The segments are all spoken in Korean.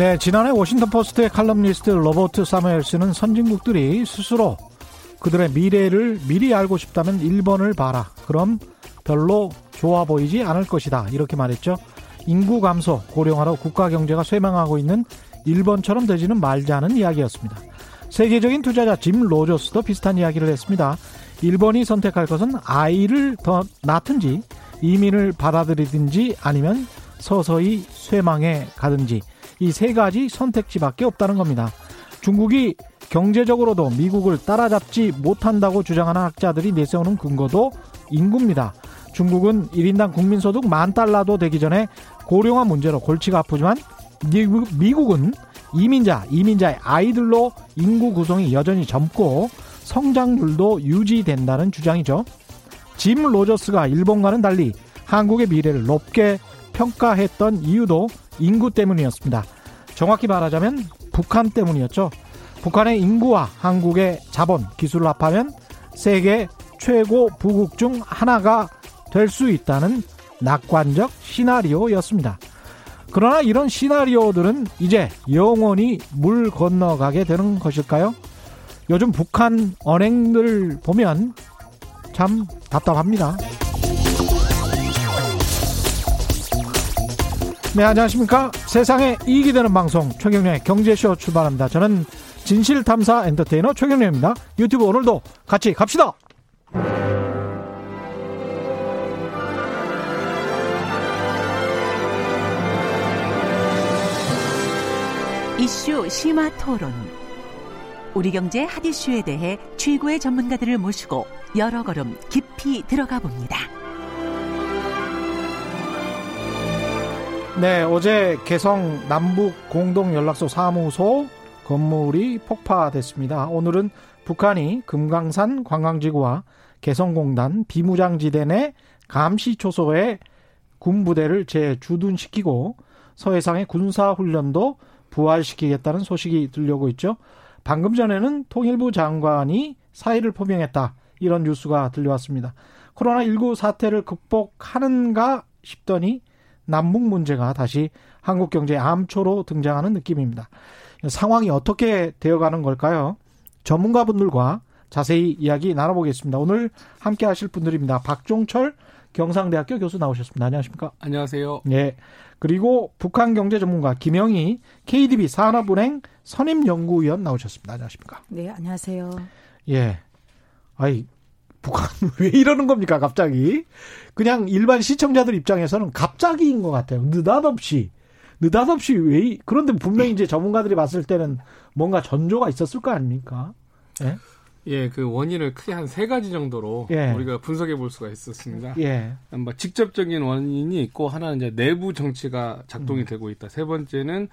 네, 지난해 워싱턴 포스트의 칼럼니스트 로버트 사무엘스는 선진국들이 스스로 그들의 미래를 미리 알고 싶다면 일본을 봐라. 그럼 별로 좋아 보이지 않을 것이다. 이렇게 말했죠. 인구 감소, 고령화로 국가 경제가 쇠망하고 있는 일본처럼 되지는 말자는 이야기였습니다. 세계적인 투자자 짐 로저스도 비슷한 이야기를 했습니다. 일본이 선택할 것은 아이를 더 낳든지 이민을 받아들이든지 아니면 서서히 쇠망해 가든지 이 세 가지 선택지밖에 없다는 겁니다. 중국이 경제적으로도 미국을 따라잡지 못한다고 주장하는 학자들이 내세우는 근거도 인구입니다. 중국은 1인당 국민소득 만 달러도 되기 전에 고령화 문제로 골치가 아프지만 미국은 이민자, 이민자의 아이들로 인구 구성이 여전히 젊고 성장률도 유지된다는 주장이죠. 짐 로저스가 일본과는 달리 한국의 미래를 높게 평가했던 이유도 인구 때문이었습니다. 정확히 말하자면 북한 때문이었죠. 북한의 인구와 한국의 자본, 기술을 합하면 세계 최고 부국 중 하나가 될 수 있다는 낙관적 시나리오였습니다. 그러나 이런 시나리오들은 이제 영원히 물 건너가게 되는 것일까요? 요즘 북한 언행들 보면 참 답답합니다. 네, 안녕하십니까. 세상에 이익이 되는 방송 최경련의 경제쇼 출발합니다. 저는 진실탐사 엔터테이너 최경련입니다. 유튜브 오늘도 같이 갑시다. 이슈 심화 토론. 우리 경제 핫 이슈에 대해 최고의 전문가들을 모시고 여러 걸음 깊이 들어가 봅니다. 네, 어제 개성 남북 공동 연락소 사무소 건물이 폭파됐습니다. 오늘은 북한이 금강산 관광지구와 개성공단 비무장지대 내 감시 초소에 군부대를 재주둔시키고 서해상의 군사훈련도 부활시키겠다는 소식이 들려오고 있죠. 방금 전에는 통일부 장관이 사의를 표명했다. 이런 뉴스가 들려왔습니다. 코로나19 사태를 극복하는가 싶더니 남북 문제가 다시 한국 경제 암초로 등장하는 느낌입니다. 상황이 어떻게 되어가는 걸까요? 전문가분들과 자세히 이야기 나눠보겠습니다. 오늘 함께 하실 분들입니다. 박종철 경상대학교 교수 나오셨습니다. 안녕하십니까? 안녕하세요. 예. 그리고 북한 경제 전문가 김영희 KDB 산업은행 선임 연구위원 나오셨습니다. 안녕하십니까? 네, 안녕하세요. 예. 아이, 북한 왜 이러는 겁니까, 갑자기? 그냥 일반 시청자들 입장에서는 갑자기인 것 같아요. 느닷없이. 느닷없이 왜, 그런데 분명히 이제 전문가들이 봤을 때는 뭔가 전조가 있었을 거 아닙니까? 예? 예, 그 원인을 크게 한 세 가지 정도로 예. 우리가 분석해 볼 수가 있었습니다. 예. 뭐 직접적인 원인이 있고 하나는 이제 내부 정치가 작동이 음. 되고 있다. 세 번째는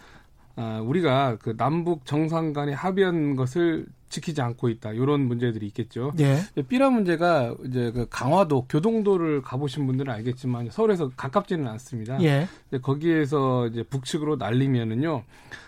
아, 우리가 그 남북 정상 간에 합의한 것을 지키지 않고 있다. 이런 문제들이 있겠죠. 예. 삐라 문제가 이제 그 강화도, 교동도를 가보신 분들은 알겠지만 서울에서 가깝지는 않습니다. 예. 거기에서 이제 북측으로 날리면은요.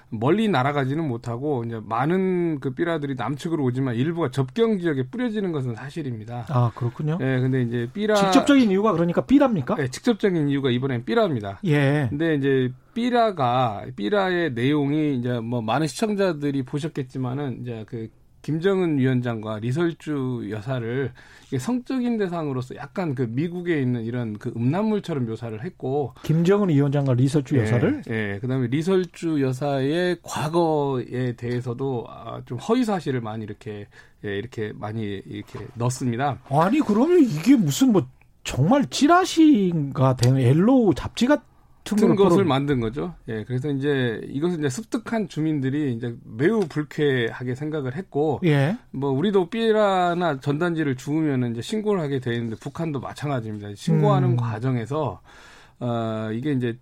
멀리 날아가지는 못하고 이제 많은 그 삐라들이 남측으로 오지만 일부가 접경 지역에 뿌려지는 것은 사실입니다. 아 그렇군요. 예, 근데 이제 삐라 직접적인 이유가 그러니까 삐라입니까? 네, 직접적인 이유가 이번엔 삐라입니다. 예. 근데 이제 삐라가 삐라의 내용이 이제 뭐 많은 시청자들이 보셨겠지만은 이제 그 김정은 위원장과 리설주 여사를 성적인 대상으로서 약간 그 미국에 있는 이런 그 음란물처럼 묘사를 했고. 김정은 위원장과 리설주 예, 여사를? 예. 그다음에 리설주 여사의 과거에 대해서도 아, 좀 허위 사실을 많이 이렇게 예, 이렇게 많이 이렇게 넣습니다. 아니 그러면 이게 무슨 뭐 정말 찌라시가 되는 엘로 잡지 같 같은 것을 만든 거죠. 예, 그래서 이제 이것은 이제 습득한 주민들이 이제 매우 불쾌하게 생각을 했고, 예. 뭐 우리도 삐라나 전단지를 주우면 이제 신고를 하게 돼 있는데 북한도 마찬가지입니다. 신고하는 음. 과정에서 어 이게 이제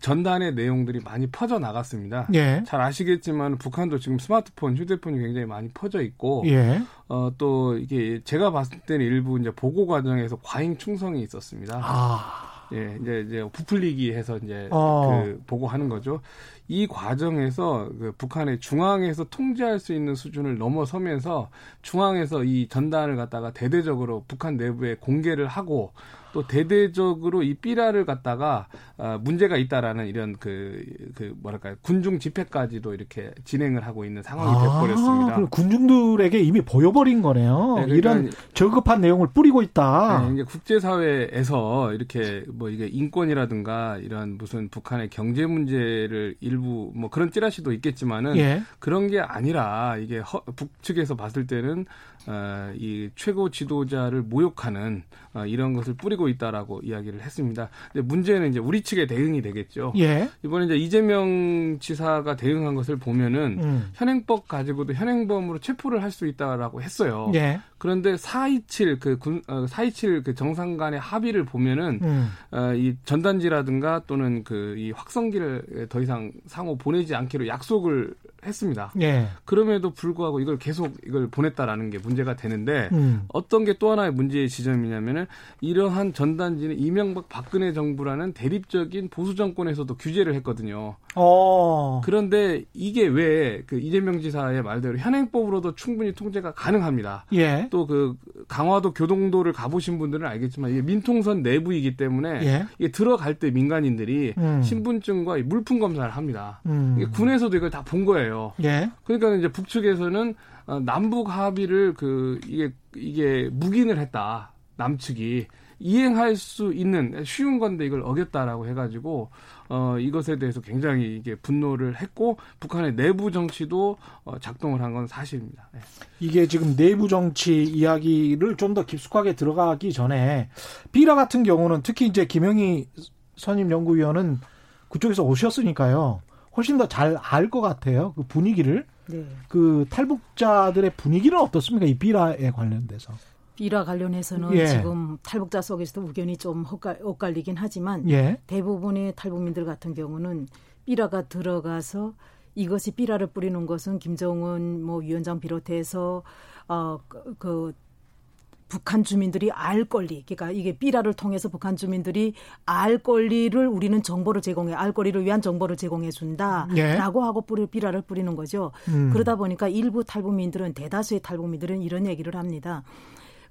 전단의 내용들이 많이 퍼져 나갔습니다. 예. 잘 아시겠지만 북한도 지금 스마트폰, 휴대폰이 굉장히 많이 퍼져 있고, 예. 어, 또 이게 제가 봤을 때는 일부 이제 보고 과정에서 과잉 충성이 있었습니다. 아. 예, 이제 이제 부풀리기 해서 이제 어. 그 보고하는 거죠. 이 과정에서 그 북한의 중앙에서 통제할 수 있는 수준을 넘어서면서 중앙에서 이 전단을 갖다가 대대적으로 북한 내부에 공개를 하고 또 대대적으로 이 삐라를 갖다가 어, 문제가 있다라는 이런 그, 그 뭐랄까요 군중 집회까지도 이렇게 진행을 하고 있는 상황이 아, 돼버렸습니다. 군중들에게 이미 보여버린 거네요. 네, 그러니까 이런 저급한 내용을 뿌리고 있다. 네, 이제 국제사회에서 이렇게 뭐 이게 인권이라든가 이런 무슨 북한의 경제 문제를 일부 뭐 그런 찌라시도 있겠지만은 예. 그런 게 아니라 이게 허, 북측에서 봤을 때는 어, 이 최고 지도자를 모욕하는 어, 이런 것을 뿌리고 있다라고 이야기를 했습니다. 근데 문제는 이제 우리 측의 대응이 되겠죠. 예. 이번에 이제 이재명 지사가 대응한 것을 보면은 음. 현행법 가지고도 현행범으로 체포를 할 수 있다라고 했어요. 예. 그런데 427그 군, 어, 427그 정상 간의 합의를 보면은 음. 어, 이 전단지라든가 또는 그 이 확성기를 더 이상 상호 보내지 않기로 약속을 했습니다. 예. 그럼에도 불구하고 이걸 계속 이걸 보냈다라는 게 문제가 되는데 음. 어떤 게 또 하나의 문제의 지점이냐면은 이러한 전단지는 이명박 박근혜 정부라는 대립적인 보수 정권에서도 규제를 했거든요. 어. 그런데 이게 왜 그 이재명 지사의 말대로 현행법으로도 충분히 통제가 가능합니다. 예. 또그 강화도 교동도를 가보신 분들은 알겠지만 이게 민통선 내부이기 때문에 예. 이게 들어갈 때 민간인들이 음. 신분증과 물품 검사를 합니다. 음. 군에서도 이걸 다 본 거예요. 예. 그러니까 이제 북측에서는 어, 남북 합의를 그 이게 이게 묵인을 했다. 남측이 이행할 수 있는 쉬운 건데 이걸 어겼다라고 해가지고 어 이것에 대해서 굉장히 이게 분노를 했고 북한의 내부 정치도 어, 작동을 한 건 사실입니다. 네. 이게 지금 내부 정치 이야기를 좀 더 깊숙하게 들어가기 전에 비라 같은 경우는 특히 이제 김영희 선임 연구위원은 그쪽에서 오셨으니까요. 훨씬 더 잘 알 것 같아요. 그 분위기를. 네. 그 탈북자들의 분위기는 어떻습니까? 이 비라에 관련돼서. 비라 관련해서는 예. 지금 탈북자 속에서도 의견이 좀 엇갈리긴 하지만 예. 대부분의 탈북민들 같은 경우는 비라가 들어가서 이것이 비라를 뿌리는 것은 김정은 뭐 위원장 비롯해서 어그 그 북한 주민들이 알 권리, 그러니까 이게 삐라를 통해서 북한 주민들이 알 권리를 우리는 정보를 제공해, 알 권리를 위한 정보를 제공해 준다라고 예. 하고 뿌리, 삐라를 뿌리는 거죠. 음. 그러다 보니까 일부 탈북민들은 대다수의 탈북민들은 이런 얘기를 합니다.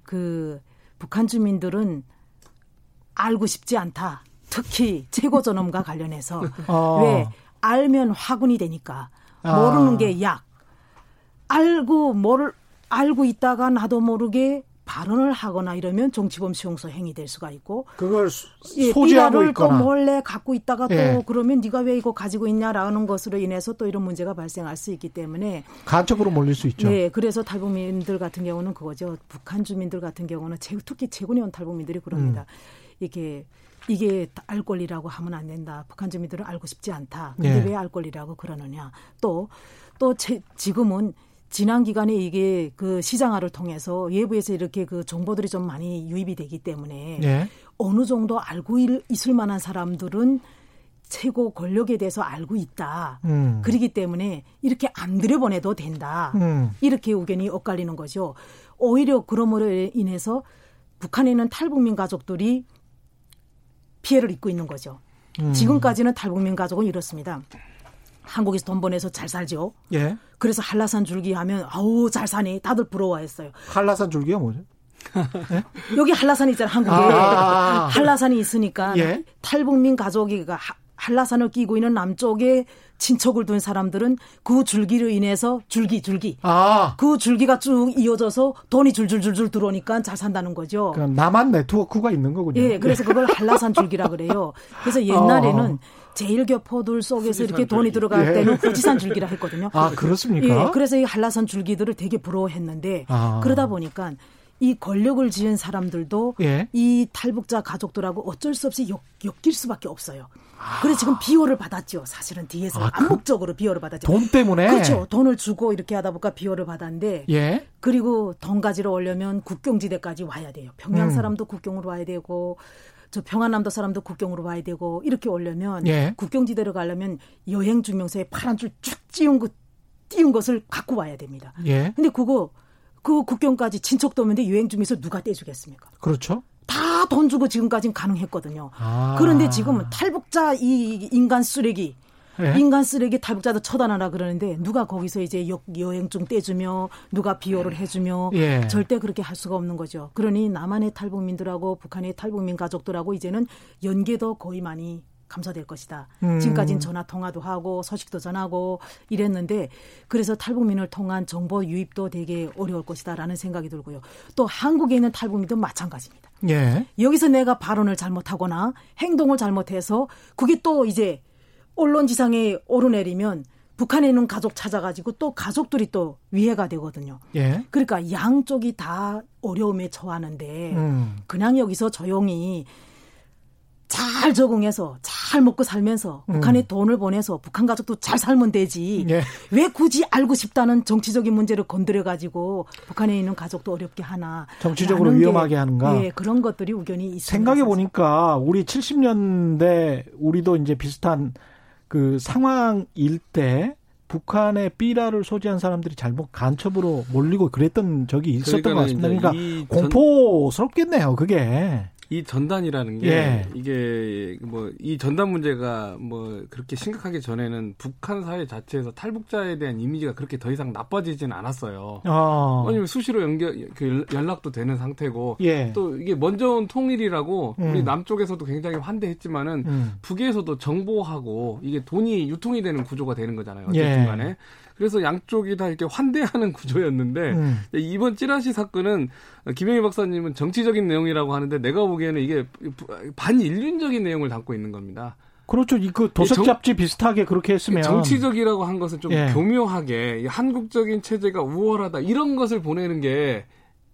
그 북한 주민들은 알고 싶지 않다. 특히 최고 전엄과 관련해서 어. 왜 알면 화군이 되니까 아. 모르는 게 약. 알고 뭘 알고 있다가 나도 모르게 발언을 하거나 이러면 정치범 수용소 행위 될 수가 있고 그걸 예, 소지하고 예, 있거나 또 몰래 갖고 있다가 또 예. 그러면 네가 왜 이거 가지고 있냐라는 것으로 인해서 또 이런 문제가 발생할 수 있기 때문에 간첩으로 몰릴 수 있죠. 네, 그래서 탈북민들 같은 경우는 그거죠. 북한 주민들 같은 경우는 특히 온 탈북민들이 그럽니다. 음. 이게 이게 알 권리라고 하면 안 된다. 북한 주민들은 알고 싶지 않다. 근데 예. 왜알 권리라고 그러느냐. 또, 또 지금은 지난 기간에 이게 그 시장화를 통해서 외부에서 이렇게 그 정보들이 좀 많이 유입이 되기 때문에 네. 어느 정도 알고 있을 만한 사람들은 최고 권력에 대해서 알고 있다. 음. 그렇기 때문에 이렇게 안 들여보내도 된다. 음. 이렇게 의견이 엇갈리는 거죠. 오히려 그러므로 인해서 북한에 있는 탈북민 가족들이 피해를 입고 있는 거죠. 음. 지금까지는 탈북민 가족은 이렇습니다. 한국에서 돈 보내서 잘 살죠. 예. 그래서 한라산 줄기 하면 아우 잘 사네. 다들 부러워했어요. 한라산 줄기가 뭐죠? 예? 여기 한라산 있잖아 한국에 아~ 한라산이 있으니까 예? 탈북민 가족이 한라산을 끼고 있는 남쪽에 친척을 둔 사람들은 그 줄기로 인해서 줄기 줄기 아. 그 줄기가 쭉 이어져서 돈이 줄줄줄줄 들어오니까 잘 산다는 거죠. 그럼 나만 네트워크가 있는 거군요. 예, 그래서 그걸 한라산 줄기라 그래요. 그래서 옛날에는 어. 제일교포들 속에서 이렇게 돈이 들어갈 예. 때는 후지산 줄기라 했거든요. 아 그렇습니까? 예, 그래서 이 한라산 줄기들을 되게 부러워했는데 아. 그러다 보니까 이 권력을 지은 사람들도 예. 이 탈북자 가족들하고 어쩔 수 없이 엮, 엮일 수밖에 없어요. 아. 그래서 지금 비호를 받았죠. 사실은 뒤에서 아, 그 암묵적으로 그, 비호를 받았죠. 돈 때문에 그렇죠. 돈을 주고 이렇게 하다 보니까 비호를 받았는데 예. 그리고 돈 가지러 오려면 국경지대까지 와야 돼요. 평양 음. 사람도 음. 국경으로 와야 되고 저 평안남도 사람도 국경으로 와야 되고 이렇게 오려면 예. 국경지대로 가려면 여행 증명서에 파란 줄 쭉 띄운 것 띄운 것을 갖고 와야 됩니다. 예. 근데 그거 그 국경까지 친척도 없는데 여행 중에서 누가 떼주겠습니까? 그렇죠. 다다돈 주고 지금까지는 가능했거든요. 아. 그런데 지금은 탈북자 이 인간 쓰레기 네? 인간 쓰레기 탈북자도 처단하라 그러는데 누가 거기서 이제 여, 여행증 떼주며 누가 비호를 해주며 예. 절대 그렇게 할 수가 없는 거죠. 그러니 남한의 탈북민들하고 북한의 탈북민 가족들하고 이제는 연계도 거의 많이 감소될 것이다. 음. 지금까지는 전화 통화도 하고 소식도 전하고 이랬는데 그래서 탈북민을 통한 정보 유입도 되게 어려울 것이다라는 생각이 들고요. 또 한국에 있는 탈북민도 마찬가지입니다. 예. 여기서 내가 발언을 잘못하거나 행동을 잘못해서 그게 또 이제 언론 지상에 오르내리면 북한에 있는 가족 찾아가지고 또 가족들이 또 위해가 되거든요. 예. 그러니까 양쪽이 다 어려움에 처하는데 음. 그냥 여기서 조용히 잘 적응해서 잘 먹고 살면서 음. 북한에 돈을 보내서 북한 가족도 잘 살면 되지. 예. 왜 굳이 알고 싶다는 정치적인 문제를 건드려 가지고 북한에 있는 가족도 어렵게 하나. 정치적으로 위험하게 하는가? 예, 그런 것들이 우연히 있습니다. 생각해 보니까 우리 70년대 우리도 이제 비슷한 그 상황일 때 북한의 삐라를 소지한 사람들이 잘못 간첩으로 몰리고 그랬던 적이 있었던 것 같습니다. 그러니까 공포스럽겠네요, 그게. 이 전단이라는 게 예. 이게 뭐 이 전단 문제가 뭐 그렇게 심각하기 전에는 북한 사회 자체에서 탈북자에 대한 이미지가 그렇게 더 이상 나빠지지는 않았어요. 어. 왜냐면 수시로 연결 그 연락도 되는 상태고 예. 또 이게 먼저 온 통일이라고 음. 우리 남쪽에서도 굉장히 환대했지만은 음. 북에서도 정보하고 이게 돈이 유통이 되는 구조가 되는 거잖아요. 어쨌든 예. 간에. 그래서 양쪽이 다 이렇게 환대하는 구조였는데 음. 이번 찌라시 사건은 김영희 박사님은 정치적인 내용이라고 하는데 내가 보기에는 이게 반인륜적인 내용을 담고 있는 겁니다. 그렇죠. 그 도색 잡지 비슷하게 그렇게 했으면 정치적이라고 한 것은 좀 예. 교묘하게 한국적인 체제가 우월하다 이런 것을 보내는 게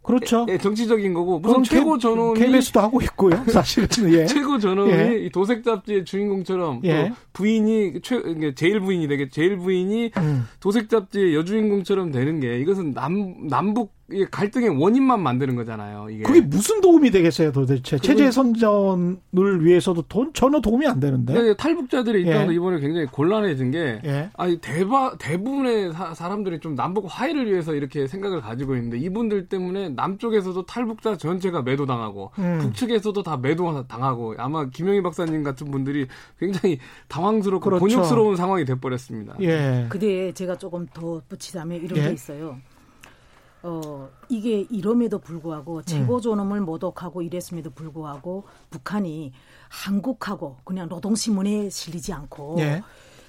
그렇죠. 예, 정치적인 거고 무슨 최고 전원이 KBS도 하고 있고요. 사실은 예. 최고 전원이 예. 도색 잡지의 주인공처럼 예. 또 부인이 최 제일 부인이 되게 제일 부인이 음. 도색 잡지의 여주인공처럼 되는 게 이것은 남 남북 갈등의 원인만 만드는 거잖아요. 이게. 그게 무슨 도움이 되겠어요, 도대체? 체제 선전을 위해서도 돈, 전혀 도움이 안 되는데. 네, 탈북자들의 입장도 예. 이번에 굉장히 곤란해진 게, 예. 아니 대바 대부분의 사, 사람들이 좀 남북 화해를 위해서 이렇게 생각을 가지고 있는데 이분들 때문에 남쪽에서도 탈북자 전체가 매도당하고 음. 북측에서도 다 매도당하고 아마 김영희 박사님 같은 분들이 굉장히 당황스럽고 그렇죠. 곤욕스러운 상황이 돼 버렸습니다. 예. 근데 제가 조금 더 붙이자면 이런 예. 게 있어요. 어, 이게 이럼에도 불구하고 최고 음. 존엄을 모독하고 이랬음에도 불구하고 북한이 한국하고 그냥 노동신문에 실리지 않고 예.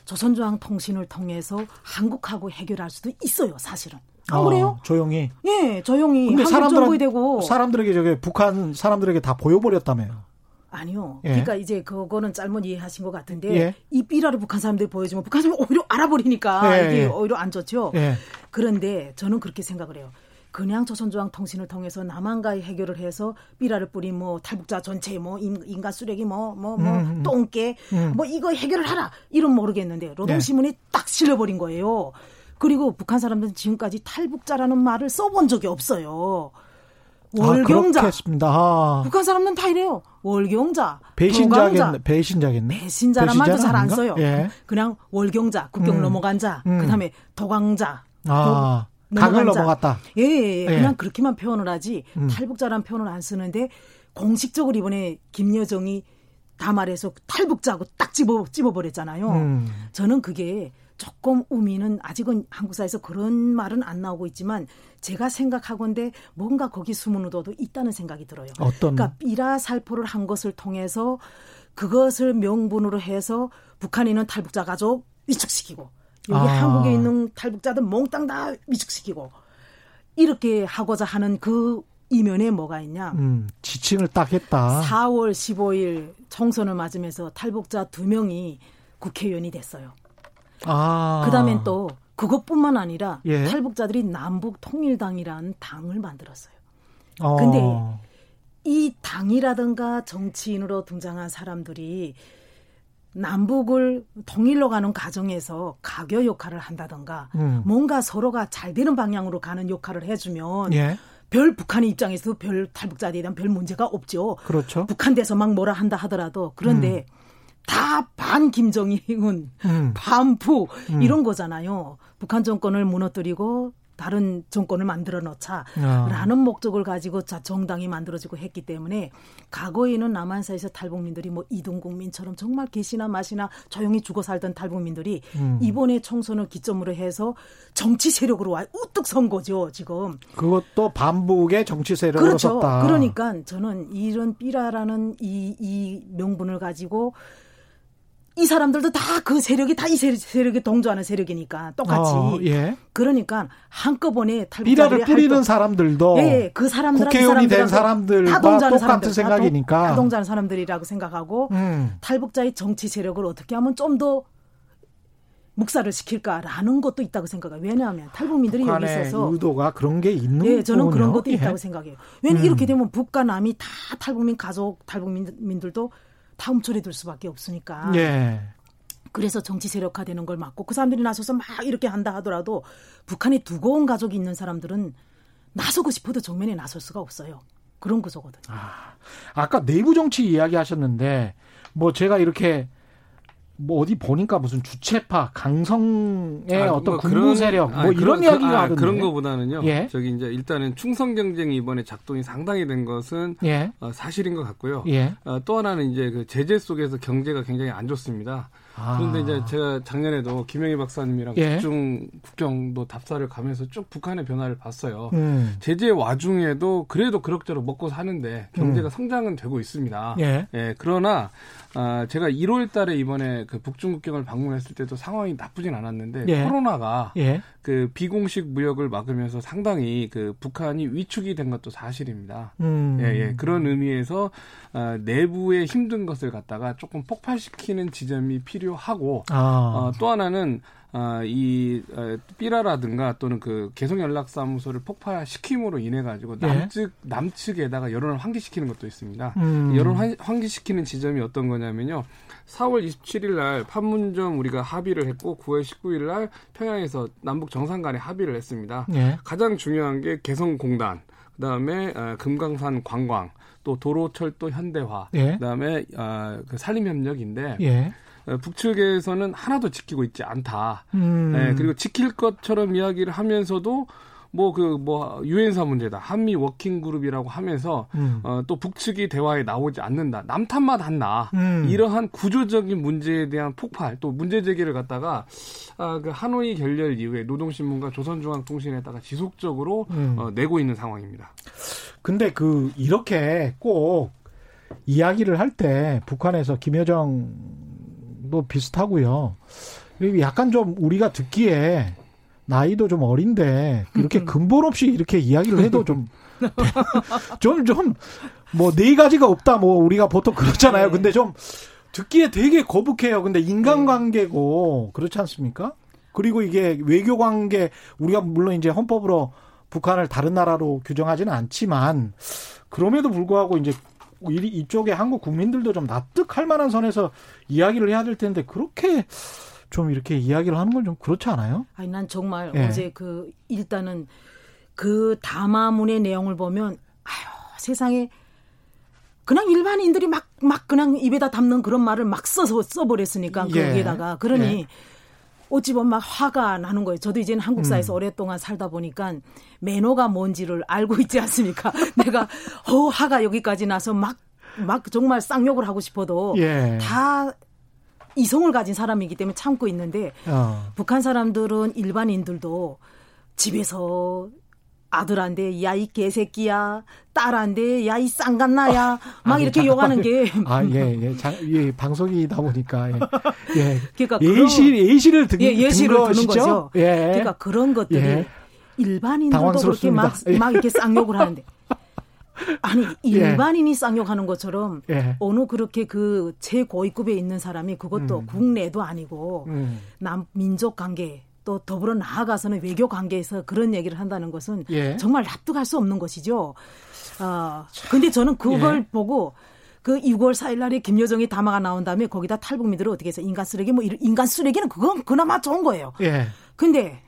조선중앙 통신을 통해서 한국하고 해결할 수도 있어요, 사실은. 안 어, 그래요? 조용히. 예, 조용히. 근데 사람들 되고 사람들에게 저게 북한 사람들에게 다 보여버렸다며요. 아니요. 예. 그러니까 이제 그거는 잘못 이해하신 것 같은데 예. 이 삐라를 북한 사람들이 보여주면 북한 사람이 오히려 알아버리니까 예. 이게 예. 오히려 안 좋죠. 예. 그런데 저는 그렇게 생각을 해요. 그냥 조선중앙 통신을 통해서 남한과의 해결을 해서 삐라를 뿌린 뭐 탈북자 전체 뭐 인 간 쓰레기 뭐 뭐뭐 뭐, 뭐 음, 음, 똥개 음. 뭐 이거 해결을 하라 이런 모르겠는데 노동신문이 네. 딱 실려버린 거예요. 그리고 북한 사람들은 지금까지 탈북자라는 말을 써본 적이 없어요. 월경자. 아, 북한 사람들은 다 이래요. 월경자. 배신자겠네. 배신자겠네. 배신자란 말도 잘 안 써요. 예. 그냥 월경자, 국경 음. 넘어간 자, 음. 그다음에 도광자. 아. 강을 넘어갔다. 예, 예, 예. 그냥 그렇게만 표현을 하지 음. 탈북자란 표현을 안 쓰는데 공식적으로 이번에 김여정이 다 말해서 탈북자고 딱 집어 집어버렸잖아요. 음. 저는 그게 조금 의미는 아직은 한국 사회에서 그런 말은 안 나오고 있지만 제가 생각하건데 뭔가 거기 숨은 의도도 있다는 생각이 들어요. 어떤? 그러니까 삐라 살포를 한 것을 통해서 그것을 명분으로 해서 북한에 있는 탈북자 가족 위축시키고 여기 아. 한국에 있는 탈북자들 몽땅 다 미축시키고 이렇게 하고자 하는 그 이면에 뭐가 있냐? 음, 지칭을 딱 했다. 4월 15일 총선을 맞으면서 탈북자 두 명이 국회의원이 됐어요. 아. 그다음엔 또 그것뿐만 아니라 예. 탈북자들이 남북 통일당이라는 당을 만들었어요. 어. 근데 이 당이라든가 정치인으로 등장한 사람들이 남북을 통일로 가는 과정에서 가교 역할을 한다던가 음. 뭔가 서로가 잘 되는 방향으로 가는 역할을 해주면 예. 별 북한의 입장에서도 별 탈북자에 대한 별 문제가 없죠. 그렇죠. 북한 돼서 막 뭐라 한다 하더라도 그런데 음. 다반 김정일은 음. 반푸 음. 이런 거잖아요. 북한 정권을 무너뜨리고 다른 정권을 만들어 놓자라는 어. 목적을 가지고 자 정당이 만들어지고 했기 때문에 과거에는 남한사에서 탈북민들이 뭐 이동국민처럼 정말 개시나 맛이나 조용히 죽어 살던 탈북민들이 음. 이번에 총선을 기점으로 해서 정치 세력으로 와 우뚝 선 거죠 지금. 그것도 반북의 정치 세력으로 그렇죠. 섰다. 그러니까 저는 이런 삐라라는 이, 이 명분을 가지고 이 사람들도 다 그 세력이 다 이 세력에 동조하는 세력이니까 똑같이. 어, 예. 그러니까 한꺼번에 탈북자를 뿌리는 사람들도 예, 예, 그 사람들 국회의원이 된 사람들과 똑같은 사람들, 생각이니까 다 동조하는 사람들이라고 생각하고 음. 탈북자의 정치 세력을 어떻게 하면 좀 더 묵살을 시킬까라는 것도 있다고 생각해요. 왜냐하면 탈북민들이 여기 있어서 의도가 그런 게 있는 예, 저는 거군요. 그런 것도 있다고 예. 생각해요. 왜냐면 음. 이렇게 되면 북과 남이 다 탈북민 가족 탈북민들도 다 움츠러들 수밖에 없으니까. 예. 그래서 정치 세력화되는 걸 막고 그 사람들이 나서서 막 이렇게 한다 하더라도 북한에 두고 온 가족이 있는 사람들은 나서고 싶어도 정면에 나설 수가 없어요. 그런 구조거든요. 아, 아까 내부 정치 이야기 하셨는데 뭐 제가 이렇게 뭐 어디 보니까 무슨 주체파 강성의 아, 어떤 뭐 군부 그런, 세력 뭐 아, 이런 그런, 이야기가 아, 그런 거보다는요. 예? 저기 이제 일단은 충성 경쟁이 이번에 작동이 상당히 된 것은 예? 어, 사실인 것 같고요. 예? 어, 또 하나는 이제 그 제재 속에서 경제가 굉장히 안 좋습니다. 아. 그런데 이제 제가 작년에도 김영희 박사님이랑 예? 국중 국경도 답사를 가면서 쭉 북한의 변화를 봤어요. 음. 제재 와중에도 그래도 그럭저럭 먹고 사는데 경제가 음. 성장은 되고 있습니다. 예. 예 그러나 아, 제가 1월 달에 이번에 그 북중 국경을 방문했을 때도 상황이 나쁘진 않았는데 예. 코로나가 예. 그 비공식 무역을 막으면서 상당히 그 북한이 위축이 된 것도 사실입니다. 음. 예, 예. 그런 의미에서 어, 내부에 힘든 것을 갖다가 조금 폭발시키는 지점이 필요하고 아. 어, 또 하나는 아, 이 어, 삐라라든가 또는 그 개성 연락 사무소를 폭파시킴으로 인해 가지고 예. 남측 예. 남측에다가 여론을 환기시키는 것도 있습니다. 음. 여론 환기시키는 지점이 어떤 거냐면요. 4월 27일 날 판문점 우리가 합의를 했고 9월 19일 날 평양에서 남북 정상 간에 합의를 했습니다. 예. 가장 중요한 게 개성공단, 그다음에 어, 금강산 관광, 또 도로철도 현대화, 예. 그다음에 어, 그 산림협력인데 예. 어, 북측에서는 하나도 지키고 있지 않다. 음. 네, 그리고 지킬 것처럼 이야기를 하면서도 뭐 그뭐 뭐 유엔사 문제다 한미 워킹 그룹이라고 하면서 음. 어, 또 북측이 대화에 나오지 않는다 남탓만 한다 음. 이러한 구조적인 문제에 대한 폭발 또 문제 제기를 갖다가 아, 그 하노이 결렬 이후에 노동신문과 조선중앙통신에다가 지속적으로 음. 어, 내고 있는 상황입니다. 근데 그 이렇게 꼭 이야기를 할 때 북한에서 김여정 뭐 비슷하고요. 그리고 약간 좀 우리가 듣기에 나이도 좀 어린데 이렇게 음. 근본 없이 이렇게 이야기를 해도 좀 좀 좀 뭐 네 가지가 없다 뭐 우리가 보통 그렇잖아요. 네. 근데 좀 듣기에 되게 거북해요. 근데 인간관계고 그렇지 않습니까? 그리고 이게 외교 관계 우리가 물론 이제 헌법으로 북한을 다른 나라로 규정하지는 않지만 그럼에도 불구하고 이제 이쪽에 한국 국민들도 좀 납득할 만한 선에서 이야기를 해야 될 텐데 그렇게 좀 이렇게 이야기를 하는 건 좀 그렇지 않아요? 아니 난 정말 예. 어제 그 일단은 그 담화문의 내용을 보면 아유 세상에 그냥 일반인들이 막 막 그냥 입에다 담는 그런 말을 막 써서 써버렸으니까 예. 거기에다가 그러니 예. 어찌 보면 막 화가 나는 거예요. 저도 이제는 한국 사회에서 음. 오랫동안 살다 보니까 매너가 뭔지를 알고 있지 않습니까? 내가 어 화가 여기까지 나서 막 막 정말 쌍욕을 하고 싶어도 예. 다 이성을 가진 사람이기 때문에 참고 있는데 어. 북한 사람들은 일반인들도 집에서 아들한테 야 이 개새끼야 딸한테 야 이 쌍간나야 막 아니, 이렇게 잠깐만요. 욕하는 게 아예예 예. 예, 방송이다 보니까 예, 예. 그러니까 예시 예시를 듣, 예, 예시를 듣는 거죠 예. 그러니까 그런 것들이 예. 일반인들도 그렇게 막, 예. 막 이렇게 쌍욕을 하는데 아니 예. 일반인이 쌍욕하는 것처럼 예. 어느 그렇게 그 최고위급에 있는 사람이 그것도 음. 국내도 아니고 음. 남 민족 관계 또 더불어 나아가서는 외교 관계에서 그런 얘기를 한다는 것은 예. 정말 납득할 수 없는 것이죠. 어, 근데 저는 그걸 예. 보고 그 6월 4일 날에 김여정의 담화가 나온 다음에 거기다 탈북민들을 어떻게 해서 인간 쓰레기 뭐 인간 쓰레기는 그건 그나마 좋은 거예요. 예. 근데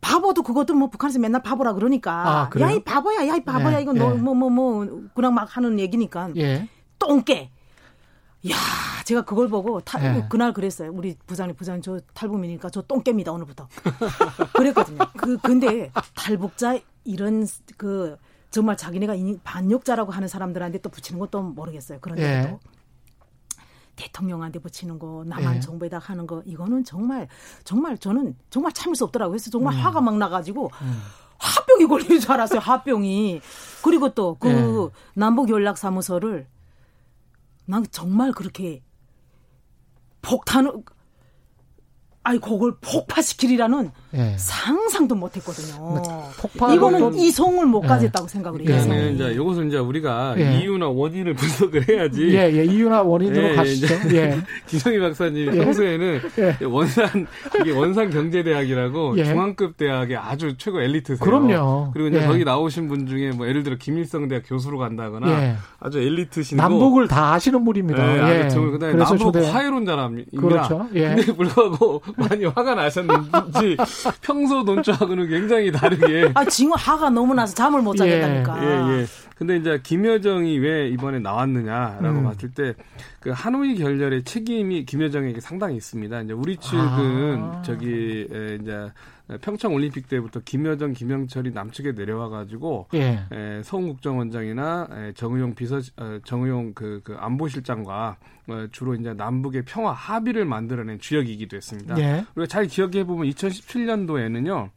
바보도 그것도 뭐 북한에서 맨날 바보라 그러니까 아, 야이 바보야 야이 바보야 예. 이건 예. 너뭐뭐뭐 뭐, 뭐, 그냥 막 하는 얘기니까 예. 똥개 야, 제가 그걸 보고 탈, 네. 그날 그랬어요. 우리 부장님, 부장님 저 탈북민이니까 저똥 깹니다 오늘부터. 그랬거든요. 그 근데 탈북자 이런 그 정말 자기네가 반역자라고 하는 사람들한테 또 붙이는 것도 모르겠어요. 그런데 네. 또 대통령한테 붙이는 거, 남한 네. 정부에다 하는 거 이거는 정말 정말 저는 정말 참을 수 없더라고요. 그래서 정말 음. 화가 막 나가지고. 음. 화병이 걸리는 줄 알았어요. 화병이. 그리고 또그 네. 남북 연락 사무소를 난 정말 그렇게 폭탄 아니 그걸 폭파시키리라는 예. 상상도 못했거든요. 폭파 이거는 이 성을 못 예. 가졌다고 예. 생각을 해요. 네, 이제 이것은 이제 우리가 예. 이유나 원인을 분석을 해야지. 예, 예 이유나 원인으로 예, 가시죠. 예. 기성희 박사님 예. 평소에는 원산 이게 원산 경제대학이라고 중앙급 대학의 아주 최고 엘리트세요. 그럼요. 그리고 이제 거기 나오신 분 중에 뭐 예를 들어 김일성 대학 교수로 간다거나 아주 엘리트신 남북을 다 아시는 분입니다. 예, 아, 그다음에 남북 초대... 화해론자랍니다. 그렇죠. 예. 근데 불구하고 많이 화가 나셨는지 평소 논조하고는 굉장히 다르게. 아 지금 화가 너무 나서 잠을 못 자겠다니까. 예, 예. 근데 이제 김여정이 왜 이번에 나왔느냐라고 음. 봤을 때 그 하노이 결렬의 책임이 김여정에게 상당히 있습니다. 이제 우리 측은 아. 저기 에, 이제 평창 올림픽 때부터 김여정, 김영철이 남측에 내려와 가지고 예. 에, 서훈 국정원장이나 에, 정의용 비서 어, 정의용 그, 그 안보실장과 어, 주로 이제 남북의 평화 합의를 만들어낸 주역이기도 했습니다. 예. 그리고 잘 기억해 보면 2017년도에는요.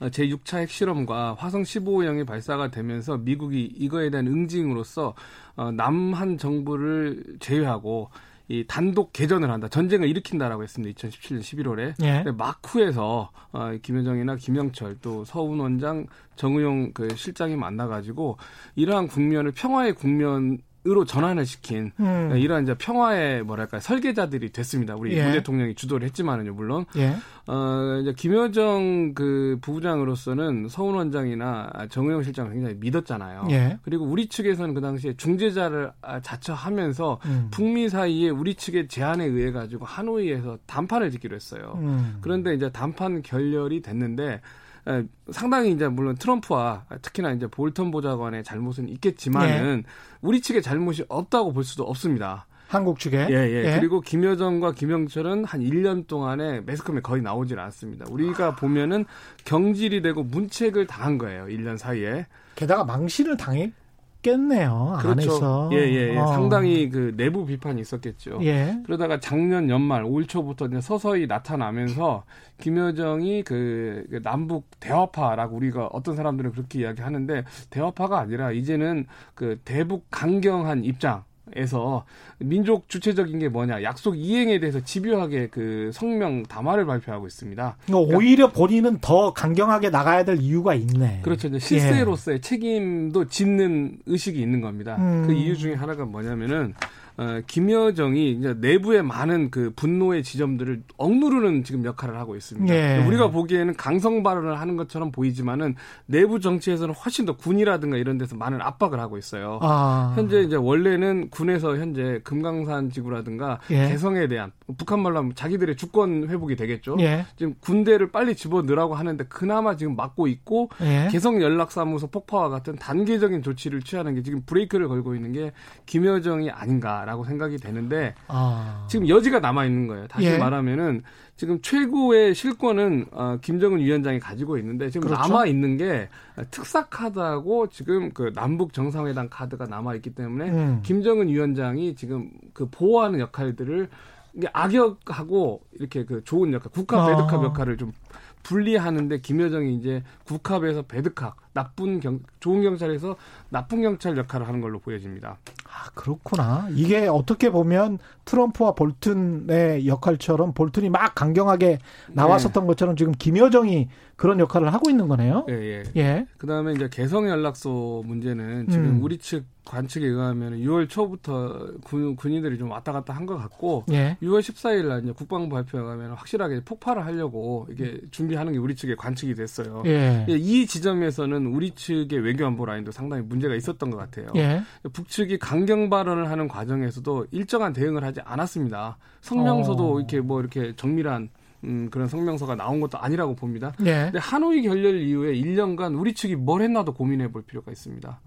어, 제6차 핵실험과 화성 15호형이 발사가 되면서 미국이 이거에 대한 응징으로서 어, 남한 정부를 제외하고 이 단독 개전을 한다. 전쟁을 일으킨다라고 했습니다. 2017년 11월에. 예. 마쿠에서 어, 김여정이나 김영철 또 서훈 원장, 정의용 그 실장이 만나가지고 이러한 국면을 평화의 국면 으로 전환을 시킨 음. 네, 이런 이제 평화의 뭐랄까 설계자들이 됐습니다. 우리 예. 문 대통령이 주도를 했지만은요, 물론. 예. 어, 이제 김여정 그 부부장으로서는 서훈 원장이나 정의용 실장을 굉장히 믿었잖아요. 예. 그리고 우리 측에서는 그 당시에 중재자를 자처하면서 음. 북미 사이에 우리 측의 제안에 의해 가지고 하노이에서 담판을 짓기로 했어요. 음. 그런데 이제 담판 결렬이 됐는데 예, 상당히 이제 물론 트럼프와 특히나 이제 볼턴 보좌관의 잘못은 있겠지만은 예. 우리 측의 잘못이 없다고 볼 수도 없습니다. 한국 측에. 예, 예, 예. 그리고 김여정과 김영철은 한 1년 동안에 매스컴에 거의 나오질 않습니다. 우리가 아. 보면은 경질이 되고 문책을 당한 거예요. 1년 사이에. 게다가 망신을 당해 있겠네요. 그렇죠. 안에서. 예, 예, 예. 어. 상당히 그 내부 비판이 있었겠죠. 예. 그러다가 작년 연말 올 초부터 이제 서서히 나타나면서 김여정이 그, 그 남북 대화파라고 우리가 어떤 사람들은 그렇게 이야기하는데 대화파가 아니라 이제는 그 대북 강경한 입장 에서 민족 주체적인 게 뭐냐 약속 이행에 대해서 집요하게 그 성명 담화를 발표하고 있습니다. 그러니까 오히려 본인은 더 강경하게 나가야 될 이유가 있네. 그렇죠. 이제 실세로서의 예. 책임도 짓는 의식이 있는 겁니다. 음. 그 이유 중에 하나가 뭐냐면은 어, 김여정이 이제 내부의 많은 그 분노의 지점들을 억누르는 지금 역할을 하고 있습니다. 예. 우리가 보기에는 강성 발언을 하는 것처럼 보이지만은 내부 정치에서는 훨씬 더 군이라든가 이런 데서 많은 압박을 하고 있어요. 아. 현재 이제 원래는 군에서 현재 금강산 지구라든가 예. 개성에 대한 북한 말로 하면 자기들의 주권 회복이 되겠죠. 예. 지금 군대를 빨리 집어넣으라고 하는데 그나마 지금 막고 있고 예. 개성 연락사무소 폭파와 같은 단계적인 조치를 취하는 게 지금 브레이크를 걸고 있는 게 김여정이 아닌가. 라고 생각이 되는데 아. 지금 여지가 남아 있는 거예요. 다시 예. 말하면은 지금 최고의 실권은 어, 김정은 위원장이 가지고 있는데 지금 그렇죠? 남아 있는 게 특사 카드하고 지금 그 남북 정상회담 카드가 남아 있기 때문에 음. 김정은 위원장이 지금 그 보호하는 역할들을 악역하고 이렇게 그 좋은 역할, 국가 배드캅 아. 역할을 좀 분리하는데 김여정이 이제 국합에서 배드캅, 나쁜 경, 좋은 경찰에서 나쁜 경찰 역할을 하는 걸로 보여집니다. 아, 그렇구나. 이게 어떻게 보면 트럼프와 볼튼의 역할처럼 볼튼이 막 강경하게 나왔었던 네. 것처럼 지금 김여정이 그런 역할을 하고 있는 거네요. 예, 예. 예. 그 다음에 이제 개성 연락소 문제는 지금 음. 우리 측 관측에 의하면 6월 초부터 군, 군인들이 좀 왔다 갔다 한 것 같고 예. 6월 14일 날 이제 국방부 발표에 의하면 확실하게 폭발을 하려고 이게 준비하는 게 우리 측에 관측이 됐어요. 예. 예. 이 지점에서는 우리 측의 외교안보 라인도 상당히 문제가 있었던 것 같아요. 예. 북측이 강경 발언을 하는 과정에서도 일정한 대응을 하지 않았습니다. 성명서도 어. 이렇게 뭐 이렇게 정밀한 음, 그런 성명서가 나온 것도 아니라고 봅니다. 예. 근데 하노이 결렬 이후에 1년간 우리 측이 뭘 했나도 고민해 볼 필요가 있습니다.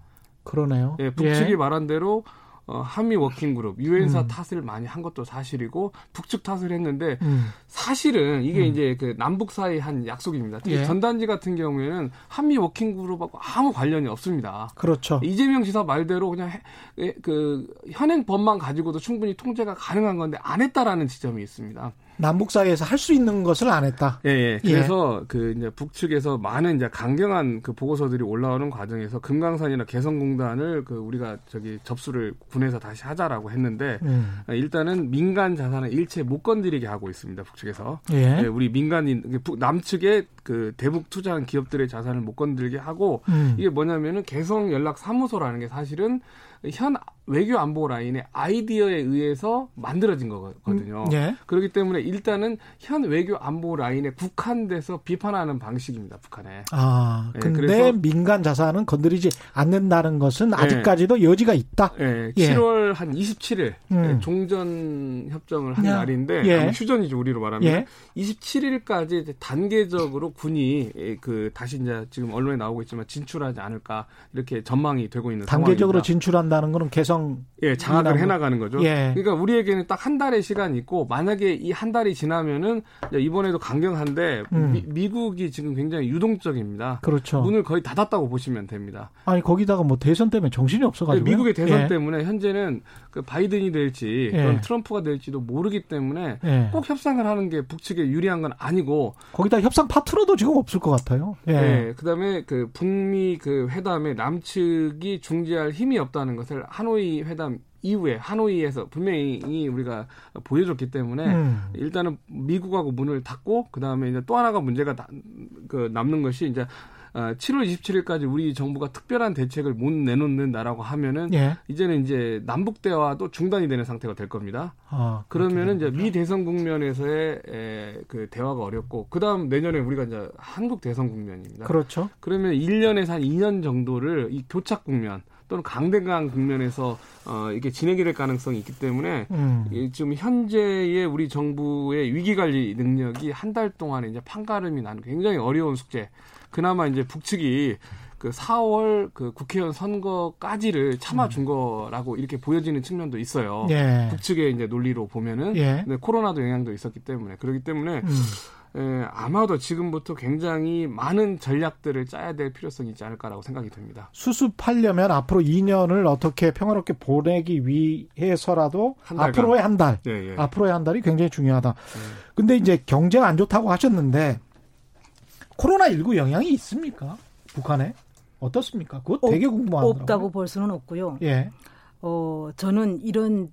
그러네요. 예, 북측이 예. 말한 대로 어, 한미 워킹 그룹 유엔사 음. 탓을 많이 한 것도 사실이고 북측 탓을 했는데 음. 사실은 이게 음. 이제 그 남북 사이 한 약속입니다. 특히 예. 전단지 같은 경우에는 한미 워킹 그룹하고 아무 관련이 없습니다. 그렇죠. 이재명 지사 말대로 그냥 해, 예, 그 현행 법만 가지고도 충분히 통제가 가능한 건데 안 했다라는 지점이 있습니다. 남북 사이에서 할 수 있는 것을 안 했다. 예, 예. 그래서 예. 그 이제 북측에서 많은 이제 강경한 그 보고서들이 올라오는 과정에서 금강산이나 개성공단을 그 우리가 저기 접수를 군에서 다시 하자라고 했는데 음. 일단은 민간 자산을 일체 못 건드리게 하고 있습니다. 북측에서. 예. 예 우리 민간인 남측에 그 대북 투자한 기업들의 자산을 못 건들게 하고 음. 이게 뭐냐면은 개성 연락 사무소라는 게 사실은 현 외교 안보 라인의 아이디어에 의해서 만들어진 거거든요. 음, 예. 그렇기 때문에 일단은 현 외교 안보 라인에 국한돼서 비판하는 방식입니다. 북한에. 아, 예, 근데 민간 자산은 건드리지 않는다는 것은 예. 아직까지도 예. 여지가 있다. 예, 7월 한 27일 음. 예, 종전 협정을 한 야. 날인데 예. 휴전이죠 우리로 말하면 27일까지 단계적으로 군이 그 다시 이제 지금 언론에 나오고 있지만 진출하지 않을까 이렇게 전망이 되고 있는 단계적으로 상황입니다. 진출한다는 것은 개성 정 예, 장악을 해나가는 거죠. 예. 그러니까 우리에게는 딱 한 달의 시간이 있고 만약에 이 한 달이 지나면은 이번에도 강경한데 음. 미, 국이 지금 굉장히 유동적입니다. 그렇죠. 문을 거의 닫았다고 보시면 됩니다. 아니 거기다가 뭐 대선 때문에 정신이 없어가지고 네, 미국의 대선 예. 때문에 현재는 그 바이든이 될지 예. 트럼프가 될지도 모르기 때문에 예. 꼭 협상을 하는 게 북측에 유리한 건 아니고 거기다 협상 파트너도 지금 없을 것 같아요. 예. 네, 그다음에 그 북미 그 회담에 남측이 중재할 힘이 없다는 것을 하노이 하노이 회담 이후에 하노이에서 분명히 우리가 보여줬기 때문에 음. 일단은 미국하고 문을 닫고 그 다음에 이제 또 하나가 문제가 나, 그 남는 것이 이제 7월 어, 27일까지 우리 정부가 특별한 대책을 못 내놓는다라고 하면은 예. 이제는 이제 남북 대화도 중단이 되는 상태가 될 겁니다. 아, 그러면은 이제 미 대선 국면에서의 에, 그 대화가 어렵고 그다음 내년에 우리가 이제 한국 대선 국면입니다. 그렇죠. 그러면 1년에서 한 2년 정도를 이 교착 국면 또는 강대강 국면에서 어, 이게 진행이 될 가능성이 있기 때문에 음. 지금 현재의 우리 정부의 위기 관리 능력이 한 달 동안에 이제 판가름이 나는 굉장히 어려운 숙제. 그나마 이제 북측이 그 4월 그 국회의원 선거까지를 참아준 음. 거라고 이렇게 보여지는 측면도 있어요. 예. 북측의 이제 논리로 보면은 예. 근데 코로나도 영향도 있었기 때문에 그렇기 때문에 음. 예, 아마도 지금부터 굉장히 많은 전략들을 짜야 될 필요성이 있지 않을까라고 생각이 듭니다. 수습하려면 앞으로 2년을 어떻게 평화롭게 보내기 위해서라도 앞으로의 한 달, 예, 예. 앞으로의 한 달이 굉장히 중요하다. 예. 근데 이제 경제가 안 좋다고 하셨는데 코로나19 영향이 있습니까? 북한에? 어떻습니까? 그거 되게 궁금하더라고요. 없다고 볼 수는 없고요. 예. 어, 저는 이런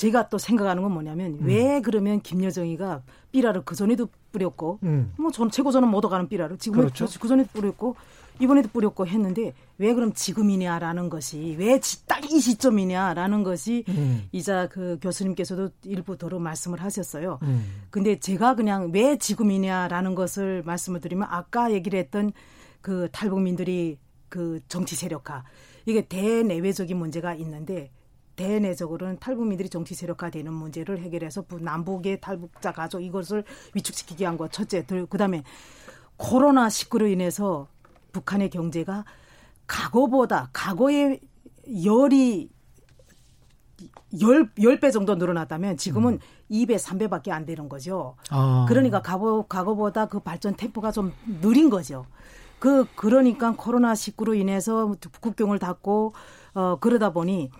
제가 또 생각하는 건 뭐냐면 음. 왜 그러면 김여정이가 삐라를 그 전에도 뿌렸고 음. 뭐 저는 최고전은 못 오가는 삐라를 지금 그렇죠. 그 전에도 뿌렸고 이번에도 뿌렸고 했는데 왜 그럼 지금이냐라는 것이 왜 딱 이 시점이냐라는 것이 음. 이자 그 교수님께서도 일부 더러 말씀을 하셨어요. 음. 근데 제가 그냥 왜 지금이냐라는 것을 말씀을 드리면 아까 얘기를 했던 그 탈북민들이 그 정치 세력화 이게 대내외적인 문제가 있는데 대내적으로는 탈북민들이 정치 세력화되는 문제를 해결해서 남북의 탈북자 가족 이것을 위축시키기 위한 것 첫째, 둘 그다음에 코로나 19로 인해서 북한의 경제가 과거보다 과거의 열이 열, 열 배 정도 늘어났다면 지금은 음. 2배, 3배밖에 안 되는 거죠. 아. 그러니까 과거, 과거보다 그 발전 템포가 좀 느린 거죠. 그, 그러니까 코로나19로 인해서 국경을 닫고, 어, 그러다 보니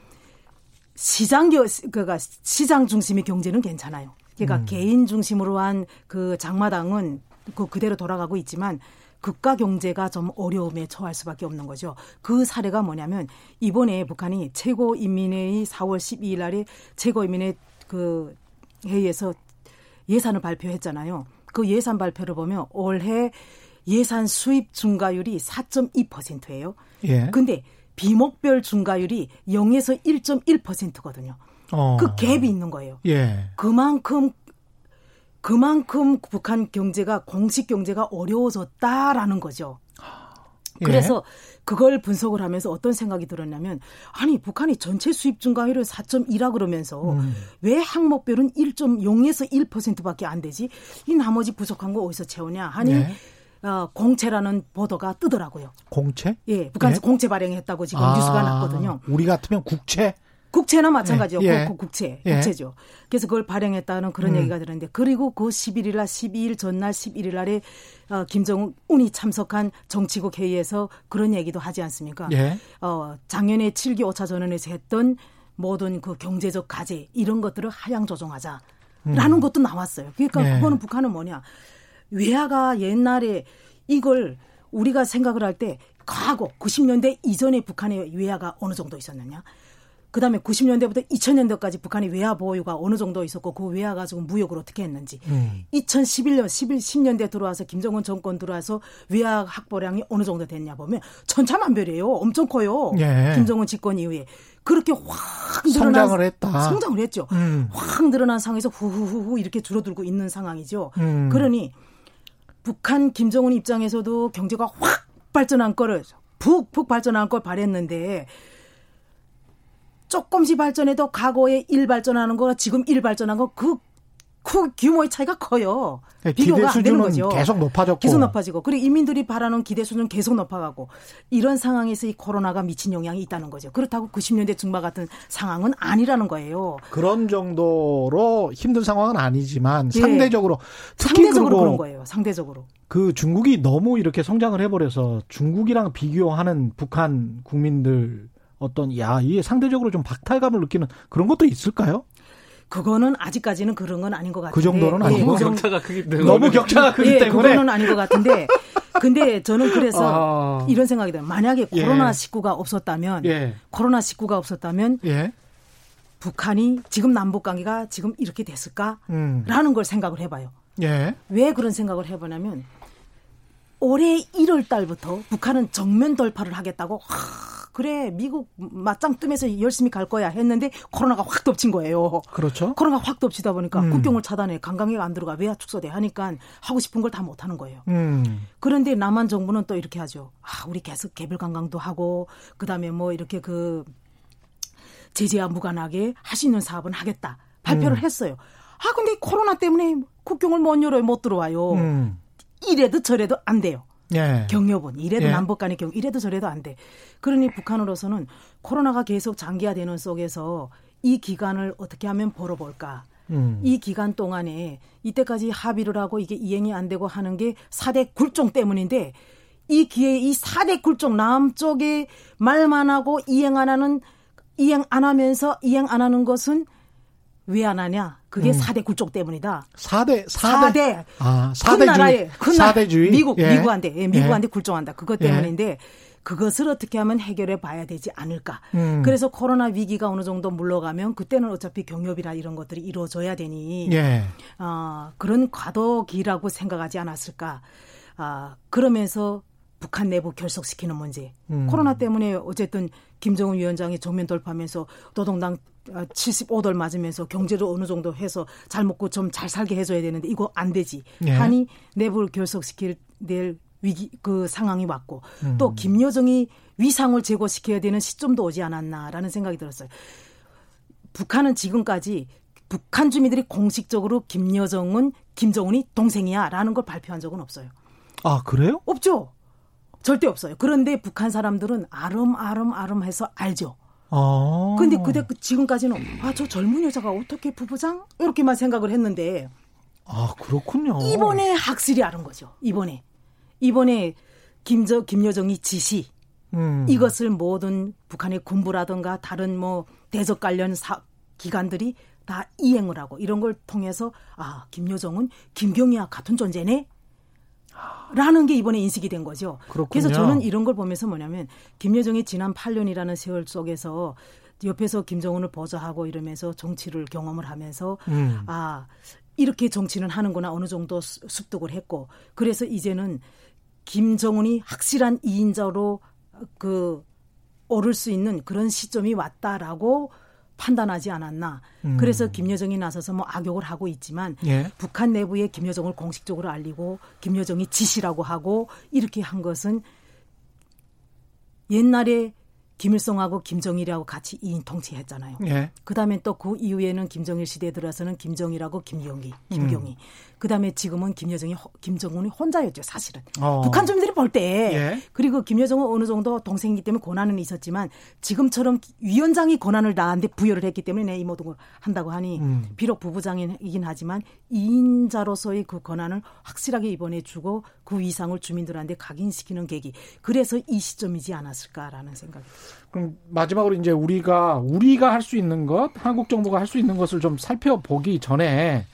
시장 겨 그가 시장 중심의 경제는 괜찮아요. 그러니까 음. 개인 중심으로 한 그 장마당은 그 그대로 돌아가고 있지만 국가 경제가 좀 어려움에 처할 수밖에 없는 거죠. 그 사례가 뭐냐면 이번에 북한이 최고 인민회의 4월 12일 날에 최고 인민회 그 회의에서 예산을 발표했잖아요. 그 예산 발표를 보면 올해 예산 수입 증가율이 4.2%예요. 예. 근데 비목별 중가율이 0에서 1.1%거든요. 어. 그 갭이 있는 거예요. 예. 그만큼 그만큼 북한 경제가 공식 경제가 어려워졌다라는 거죠. 예. 그래서 그걸 분석을 하면서 어떤 생각이 들었냐면 아니 북한이 전체 수입 증가율을 4.2라 그러면서 음. 왜 항목별은 1.0에서 1%밖에 안 되지? 이 나머지 부족한 거 어디서 채우냐 하니 예. 어, 공채라는 보도가 뜨더라고요. 공채? 예, 북한에서 예? 공채 발행했다고 지금 아, 뉴스가 났거든요. 우리 같으면 국채? 국채나 마찬가지요. 예, 예. 국채, 예. 국채죠. 그래서 그걸 발행했다는 그런 음. 얘기가 들었는데 그리고 그 11일 날 12일 전날 11일 날에 어, 김정은이 참석한 정치국 회의에서 그런 얘기도 하지 않습니까? 예. 어, 작년에 7기 5차 전원에서 했던 모든 그 경제적 과제 이런 것들을 하향 조정하자라는 음. 것도 나왔어요. 그러니까 예. 그거는 북한은 뭐냐? 외화가 옛날에 이걸 우리가 생각을 할 때 과거 90년대 이전에 북한의 외화가 어느 정도 있었느냐? 그 다음에 90년대부터 2000년대까지 북한의 외화 보유가 어느 정도 있었고 그 외화 가지고 무역을 어떻게 했는지 음. 2011년 11 10년대 들어와서 김정은 정권 들어와서 외화 확보량이 어느 정도 됐냐 보면 천차만별이에요. 엄청 커요. 예. 김정은 집권 이후에 그렇게 확 늘어난 성장을 했다. 성장을 했죠. 음. 확 늘어난 상황에서 후후후후 이렇게 줄어들고 있는 상황이죠. 음. 그러니 북한 김정은 입장에서도 경제가 확 발전한 거를 푹푹 발전한 걸 바랬는데 조금씩 발전해도 과거에 일 발전하는 거가 지금 일 발전한 거 그 그 규모의 차이가 커요. 네, 비교가 안 되는 거죠. 계속 높아졌고. 계속 높아지고. 그리고 이민들이 바라는 기대 수준은 계속 높아가고. 이런 상황에서 이 코로나가 미친 영향이 있다는 거죠. 그렇다고 90년대 중반 같은 상황은 아니라는 거예요. 그런 정도로 힘든 상황은 아니지만 예. 상대적으로 특히 상대적으로 그런 거예요. 상대적으로. 그 중국이 너무 이렇게 성장을 해버려서 중국이랑 비교하는 북한 국민들 어떤 야 이게 상대적으로 좀 박탈감을 느끼는 그런 것도 있을까요? 그거는 아직까지는 그런 건 아닌 것 같은데. 그 정도는 아니고. 너무 격차가 크기 때문에. 너무 격차가 크기 예, 때문에. 그거는 아닌 것 같은데. 근데 저는 그래서 아... 이런 생각이 들어요. 만약에 예. 코로나 19가 없었다면, 예. 코로나 19가 없었다면, 예. 북한이 지금 남북 관계가 지금 이렇게 됐을까라는 음. 걸 생각을 해봐요. 예. 왜 그런 생각을 해보냐면 올해 1월 달부터 북한은 정면 돌파를 하겠다고 하, 그래 미국 맞짱 뜨면서 열심히 갈 거야 했는데 코로나가 확 덮친 거예요. 그렇죠. 코로나가 확 덮치다 보니까 음. 국경을 차단해 관광객 안 들어가 외화 축소돼 하니까 하고 싶은 걸 다 못 하는 거예요. 음. 그런데 남한 정부는 또 이렇게 하죠. 아 우리 계속 개별 관광도 하고 그다음에 뭐 이렇게 그 제재와 무관하게 할 수 있는 사업은 하겠다 발표를 음. 했어요. 아 근데 코로나 때문에 국경을 못 열어요 못 들어와요. 음. 이래도 저래도 안 돼요. 예. 경협은 이래도 예. 남북 간의 경 이래도 저래도 안 돼. 그러니 북한으로서는 코로나가 계속 장기화되는 속에서 이 기간을 어떻게 하면 벌어볼까? 음. 이 기간 동안에 이때까지 합의를 하고 이게 이행이 안 되고 하는 게 4대 굴종 때문인데 이 기회에 이 4대 굴종 남쪽에 말만 하고 이행 안 하는 이행 안 하면서 이행 안 하는 것은 왜 안 하냐? 그게 음. 4대 굴종 때문이다. 4대 4대, 4대 아, 4대주의. 큰 나라에 큰 4대주의. 미국 예. 미국한테 예, 미국한테 예. 굴종한다. 그것 예. 때문인데 예. 그것을 어떻게 하면 해결해 봐야 되지 않을까. 음. 그래서 코로나 위기가 어느 정도 물러가면 그때는 어차피 경협이나 이런 것들이 이루어져야 되니 예. 어, 그런 과도기라고 생각하지 않았을까. 아, 그러면서 북한 내부 결속시키는 문제. 음. 코로나 때문에 어쨌든 김정은 위원장이 정면 돌파하면서 노동당 75돌 맞으면서 경제를 어느 정도 해서 잘 먹고 좀 잘 살게 해줘야 되는데 이거 안 되지. 예. 한이 내부를 결속시킬 낼 위기 그 상황이 왔고 음. 또 김여정이 위상을 제고시켜야 되는 시점도 오지 않았나라는 생각이 들었어요. 북한은 지금까지 북한 주민들이 공식적으로 김여정은 김정은이 동생이야라는 걸 발표한 적은 없어요. 아 그래요? 없죠. 절대 없어요. 그런데 북한 사람들은 아름아름아름 해서 알죠. 아. 근데 그때 그 지금까지는 아 저 젊은 여자가 어떻게 부부장 이렇게만 생각을 했는데 아 그렇군요. 이번에 학술이 알은 거죠. 이번에 이번에 김저 김여정이 지시 음. 이것을 모든 북한의 군부라든가 다른 뭐 대적 관련 사, 기관들이 다 이행을 하고 이런 걸 통해서 아 김여정은 김경희와 같은 존재네. 라는 게 이번에 인식이 된 거죠. 그렇군요. 그래서 저는 이런 걸 보면서 뭐냐면 김여정이 지난 8년이라는 세월 속에서 옆에서 김정은을 보좌하고 이러면서 정치를 경험을 하면서 음. 아 이렇게 정치는 하는구나 어느 정도 습득을 했고 그래서 이제는 김정은이 확실한 이인자로 그 오를 수 있는 그런 시점이 왔다라고 판단하지 않았나. 음. 그래서 김여정이 나서서 뭐 악욕을 하고 있지만 예. 북한 내부에 김여정을 공식적으로 알리고 김여정이 지시라고 하고 이렇게 한 것은 옛날에 김일성하고 김정일하고 같이 이인 통치했잖아요. 예. 그다음에 또 그 이후에는 김정일 시대에 들어서는 김정일하고 김경희, 김경희. 음. 그다음에 지금은 김여정이 김정은이 혼자였죠 사실은 어. 북한 주민들이 볼때 예. 그리고 김여정은 어느 정도 동생이기 때문에 권한은 있었지만 지금처럼 위원장이 권한을 나한테 부여를 했기 때문에 이 모든 걸 한다고 하니 음. 비록 부부장이긴 하지만 2인자로서의 그 권한을 확실하게 이번에 주고 그 이상을 주민들한테 각인시키는 계기 그래서 이 시점이지 않았을까라는 생각이 듭니다. 그럼 마지막으로 이제 우리가 우리가 할 수 있는 것, 한국 정부가 할 수 있는 것을 좀 살펴보기 전에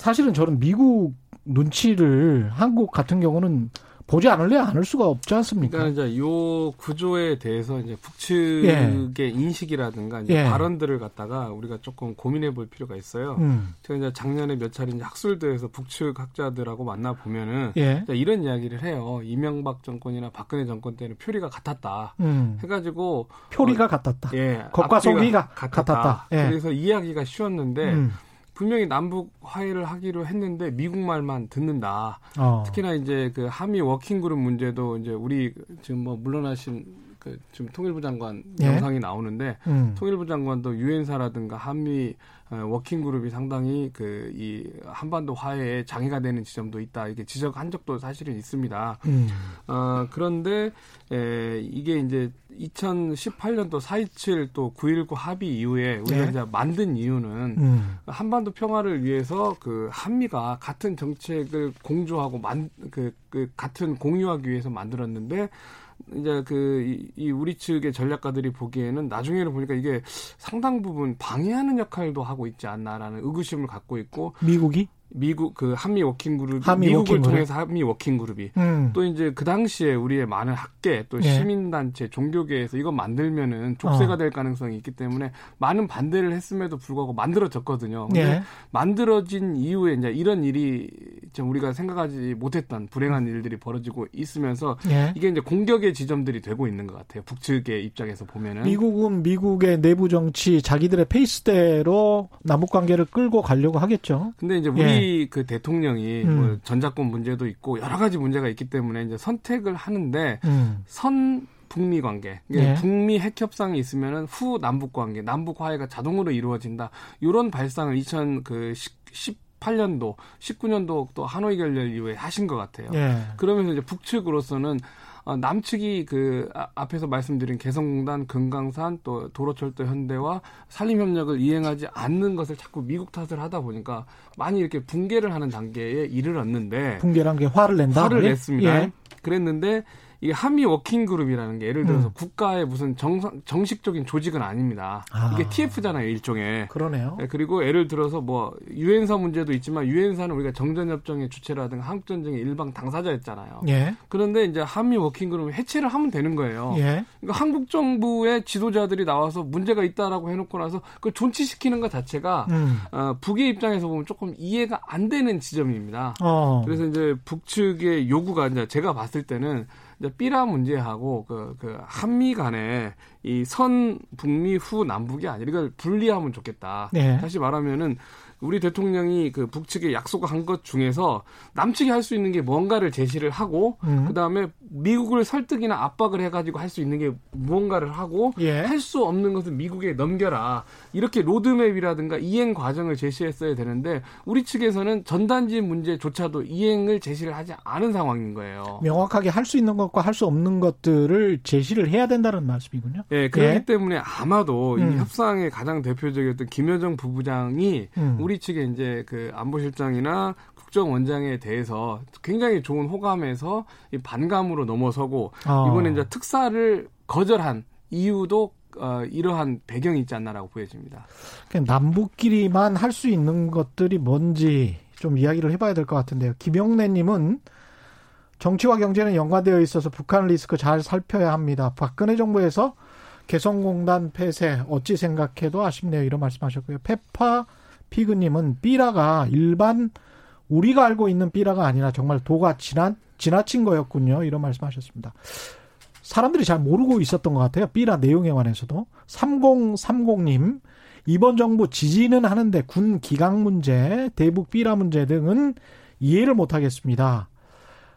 사실은 저는 미국 눈치를 한국 같은 경우는 보지 않을래 않을 수가 없지 않습니까? 그러니까 이제 요 구조에 대해서 이제 북측의 예. 인식이라든가 이제 예. 발언들을 갖다가 우리가 조금 고민해 볼 필요가 있어요. 음. 제가 이제 작년에 몇 차례 이제 학술대에서 북측 학자들하고 만나 보면은 예. 이런 이야기를 해요. 이명박 정권이나 박근혜 정권 때는 표리가 같았다. 음. 해가지고 표리가 어, 같았다. 예, 겉과 속이가 같았다. 같았다. 예. 그래서 이야기가 쉬웠는데. 음. 분명히 남북 화해를 하기로 했는데 미국 말만 듣는다. 어. 특히나 이제 그 한미 워킹 그룹 문제도 이제 우리 지금 뭐 물러나신 그 지금 통일부 장관 예? 영상이 나오는데 음. 통일부 장관도 유엔사라든가 한미 어, 워킹 그룹이 상당히 그 이 한반도 화해에 장애가 되는 지점도 있다 이게 지적한 적도 사실은 있습니다. 음. 어, 그런데 에, 이게 이제 2018년도 4.27또 9.19 합의 이후에 우리가 네. 이제 만든 이유는 음. 한반도 평화를 위해서 그 한미가 같은 정책을 공조하고 만, 그, 그 같은 공유하기 위해서 만들었는데 이제 그이 우리 측의 전략가들이 보기에는 나중에는 보니까 이게 상당 부분 방해하는 역할도 하고 있지 않나라는 의구심을 갖고 있고 미국이 미국 그 한미 워킹 그룹 한미 미국을 워킹 통해서 한미 워킹 그룹이 음. 또 이제 그 당시에 우리의 많은 학계 또 예. 시민 단체 종교계에서 이거 만들면은 족쇄가 어. 될 가능성이 있기 때문에 많은 반대를 했음에도 불구하고 만들어졌거든요. 근데 예. 만들어진 이후에 이제 이런 일이 좀 우리가 생각하지 못했던 불행한 일들이 벌어지고 있으면서 예. 이게 이제 공격의 지점들이 되고 있는 것 같아요. 북측의 입장에서 보면은 미국은 미국의 내부 정치 자기들의 페이스대로 남북 관계를 끌고 가려고 하겠죠. 근데 이제 우리 예. 그 대통령이 음. 뭐 전작권 문제도 있고 여러 가지 문제가 있기 때문에 이제 선택을 하는데 음. 선 북미 관계, 네. 북미 핵 협상이 있으면은 후 남북 관계, 남북 화해가 자동으로 이루어진다. 이런 발상을 2018년도, 19년도 또 하노이 결렬 이후에 하신 것 같아요. 네. 그러면서 이제 북측으로서는 어, 남측이 그 아, 앞에서 말씀드린 개성공단, 금강산 또 도로철도 현대화 산림협력을 이행하지 않는 것을 자꾸 미국 탓을 하다 보니까 많이 이렇게 분개를 하는 단계에 이르렀는데 분개란 게 화를 낸다. 화를 예? 냈습니다. 예. 그랬는데 이 한미 워킹 그룹이라는 게 예를 들어서 음. 국가의 무슨 정, 정식적인 조직은 아닙니다. 아. 이게 TF잖아요, 일종의. 그러네요. 네, 그리고 예를 들어서 뭐 유엔사 문제도 있지만 유엔사는 우리가 정전협정의 주체라든가 한국 전쟁의 일방 당사자였잖아요. 예. 그런데 이제 한미 워킹 그룹을 해체를 하면 되는 거예요. 예. 그러니까 한국 정부의 지도자들이 나와서 문제가 있다라고 해놓고 나서 그걸 존치시키는 것 자체가 음. 어, 북의 입장에서 보면 조금 이해가 안 되는 지점입니다. 어. 그래서 이제 북측의 요구가 이제 제가 봤을 때는 삐라 문제하고 그, 그 한미 간에 이 선 북미 후 남북이 아니라 이걸 분리하면 좋겠다. 네. 다시 말하면은 우리 대통령이 그 북측에 약속한 것 중에서 남측이 할 수 있는 게 뭔가를 제시를 하고 음. 그다음에 미국을 설득이나 압박을 해 가지고 할 수 있는 게 무언가를 하고 예. 할수 없는 것은 미국에 넘겨라 이렇게 로드맵이라든가 이행 과정을 제시했어야 되는데 우리 측에서는 전단지 문제조차도 이행을 제시를 하지 않은 상황인 거예요. 명확하게 할 수 있는 것과 할 수 없는 것들을 제시를 해야 된다는 말씀이군요. 예, 그렇기 예. 때문에 아마도 음. 이 협상의 가장 대표적이었던 김여정 부부장이 음. 우리 측에 이제 그 안보실장이나 국정원장에 대해서 굉장히 좋은 호감에서 이 반감으로 넘어서고 어. 이번에 이제 특사를 거절한 이유도 어, 이러한 배경이 있지 않나라고 보여집니다. 남북끼리만 할 수 있는 것들이 뭔지 좀 이야기를 해봐야 될 것 같은데요. 김영래님은 정치와 경제는 연관되어 있어서 북한 리스크 잘 살펴야 합니다. 박근혜 정부에서 개성공단 폐쇄 어찌 생각해도 아쉽네요. 이런 말씀하셨고요. 페파 피그님은 삐라가 일반 우리가 알고 있는 삐라가 아니라 정말 도가 지나, 지나친 거였군요. 이런 말씀하셨습니다. 사람들이 잘 모르고 있었던 것 같아요. 삐라 내용에 관해서도. 3030님, 이번 정부 지지는 하는데 군 기강 문제, 대북 삐라 문제 등은 이해를 못 하겠습니다.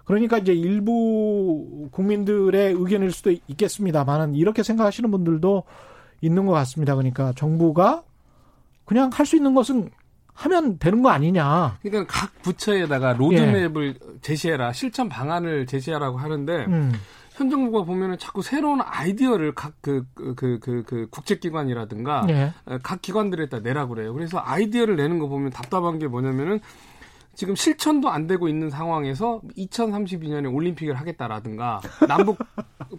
그러니까 이제 일부 국민들의 의견일 수도 있겠습니다만은 이렇게 생각하시는 분들도 있는 것 같습니다. 그러니까 정부가 그냥 할 수 있는 것은 하면 되는 거 아니냐. 그러니까 각 부처에다가 로드맵을 예. 제시해라, 실천 방안을 제시하라고 하는데 음. 현 정부가 보면은 자꾸 새로운 아이디어를 각그그 그 그, 그, 국제기관이라든가 예. 각 기관들에다 내라고 그래요. 그래서 아이디어를 내는 거 보면 답답한 게 뭐냐면은 지금 실천도 안 되고 있는 상황에서 2032년에 올림픽을 하겠다라든가 남북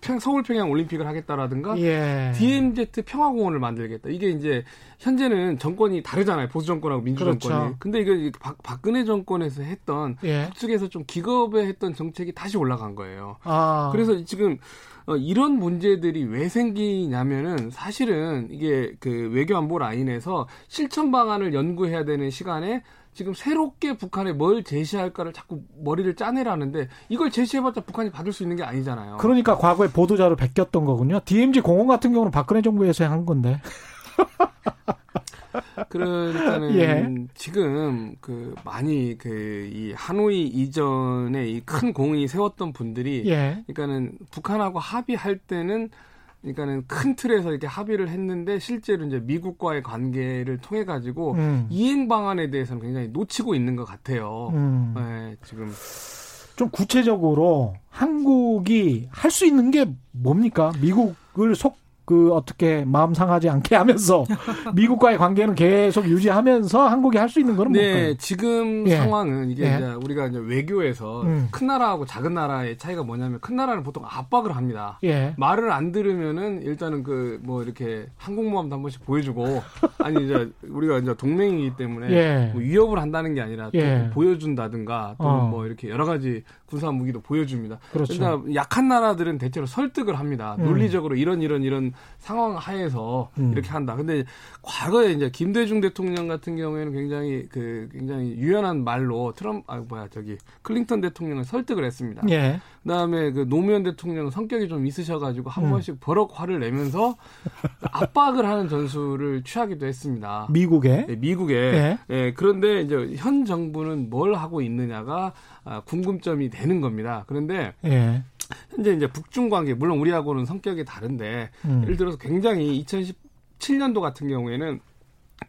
평, 서울 평양 올림픽을 하겠다라든가 예. DMZ 평화공원을 만들겠다. 이게 이제 현재는 정권이 다르잖아요. 보수 정권하고 민주 그렇죠. 정권이. 근데 이게 박, 박근혜 정권에서 했던 예. 북측에서 좀 기겁에 했던 정책이 다시 올라간 거예요. 아. 그래서 지금 어, 이런 문제들이 왜 생기냐면은 사실은 이게 그 외교안보 라인에서 실천 방안을 연구해야 되는 시간에 지금 새롭게 북한에 뭘 제시할까를 자꾸 머리를 짜내라는데 이걸 제시해봤자 북한이 받을 수 있는 게 아니잖아요. 그러니까 과거에 보도자료 베꼈던 거군요. DMZ 공원 같은 경우는 박근혜 정부에서 한 건데. 그러니까는 예. 지금 그 많이 그 이 하노이 이전에 이 큰 공이 세웠던 분들이 예. 그러니까는 북한하고 합의할 때는 그러니까는 큰 틀에서 이렇게 합의를 했는데 실제로 이제 미국과의 관계를 통해 가지고 음. 이행 방안에 대해서는 굉장히 놓치고 있는 것 같아요. 음. 네, 지금 좀 구체적으로 한국이 할 수 있는 게 뭡니까? 미국을 속 그 어떻게 마음 상하지 않게 하면서 미국과의 관계는 계속 유지하면서 한국이 할 수 있는 거는 네, 뭘까요? 지금 예. 상황은 이게 예. 이제 우리가 이제 외교에서 음. 큰 나라하고 작은 나라의 차이가 뭐냐면 큰 나라는 보통 압박을 합니다. 예. 말을 안 들으면은 일단은 그 뭐 이렇게 항공모함도 한 번씩 보여주고 아니 이제 우리가 이제 동맹이기 때문에 예. 뭐 위협을 한다는 게 아니라 또 예. 보여준다든가 또뭐 어. 뭐 이렇게 여러 가지 군사 무기도 보여줍니다. 그렇죠. 그러니까 약한 나라들은 대체로 설득을 합니다. 음. 논리적으로 이런 이런 이런 상황 하에서 음. 이렇게 한다. 근데 과거에 이제 김대중 대통령 같은 경우에는 굉장히 그 굉장히 유연한 말로 트럼 아 뭐야 저기 클린턴 대통령을 설득을 했습니다. 예. 그다음에 그 노무현 대통령은 성격이 좀 있으셔가지고 한 음. 번씩 버럭 화를 내면서 압박을 하는 전술을 취하기도 했습니다. 미국에 네, 미국에 예. 예. 그런데 이제 현 정부는 뭘 하고 있느냐가 아, 궁금점이 되는 겁니다. 그런데 예. 현재 이제 북중 관계 물론 우리하고는 성격이 다른데 음. 예를 들어서 굉장히 2017년도 같은 경우에는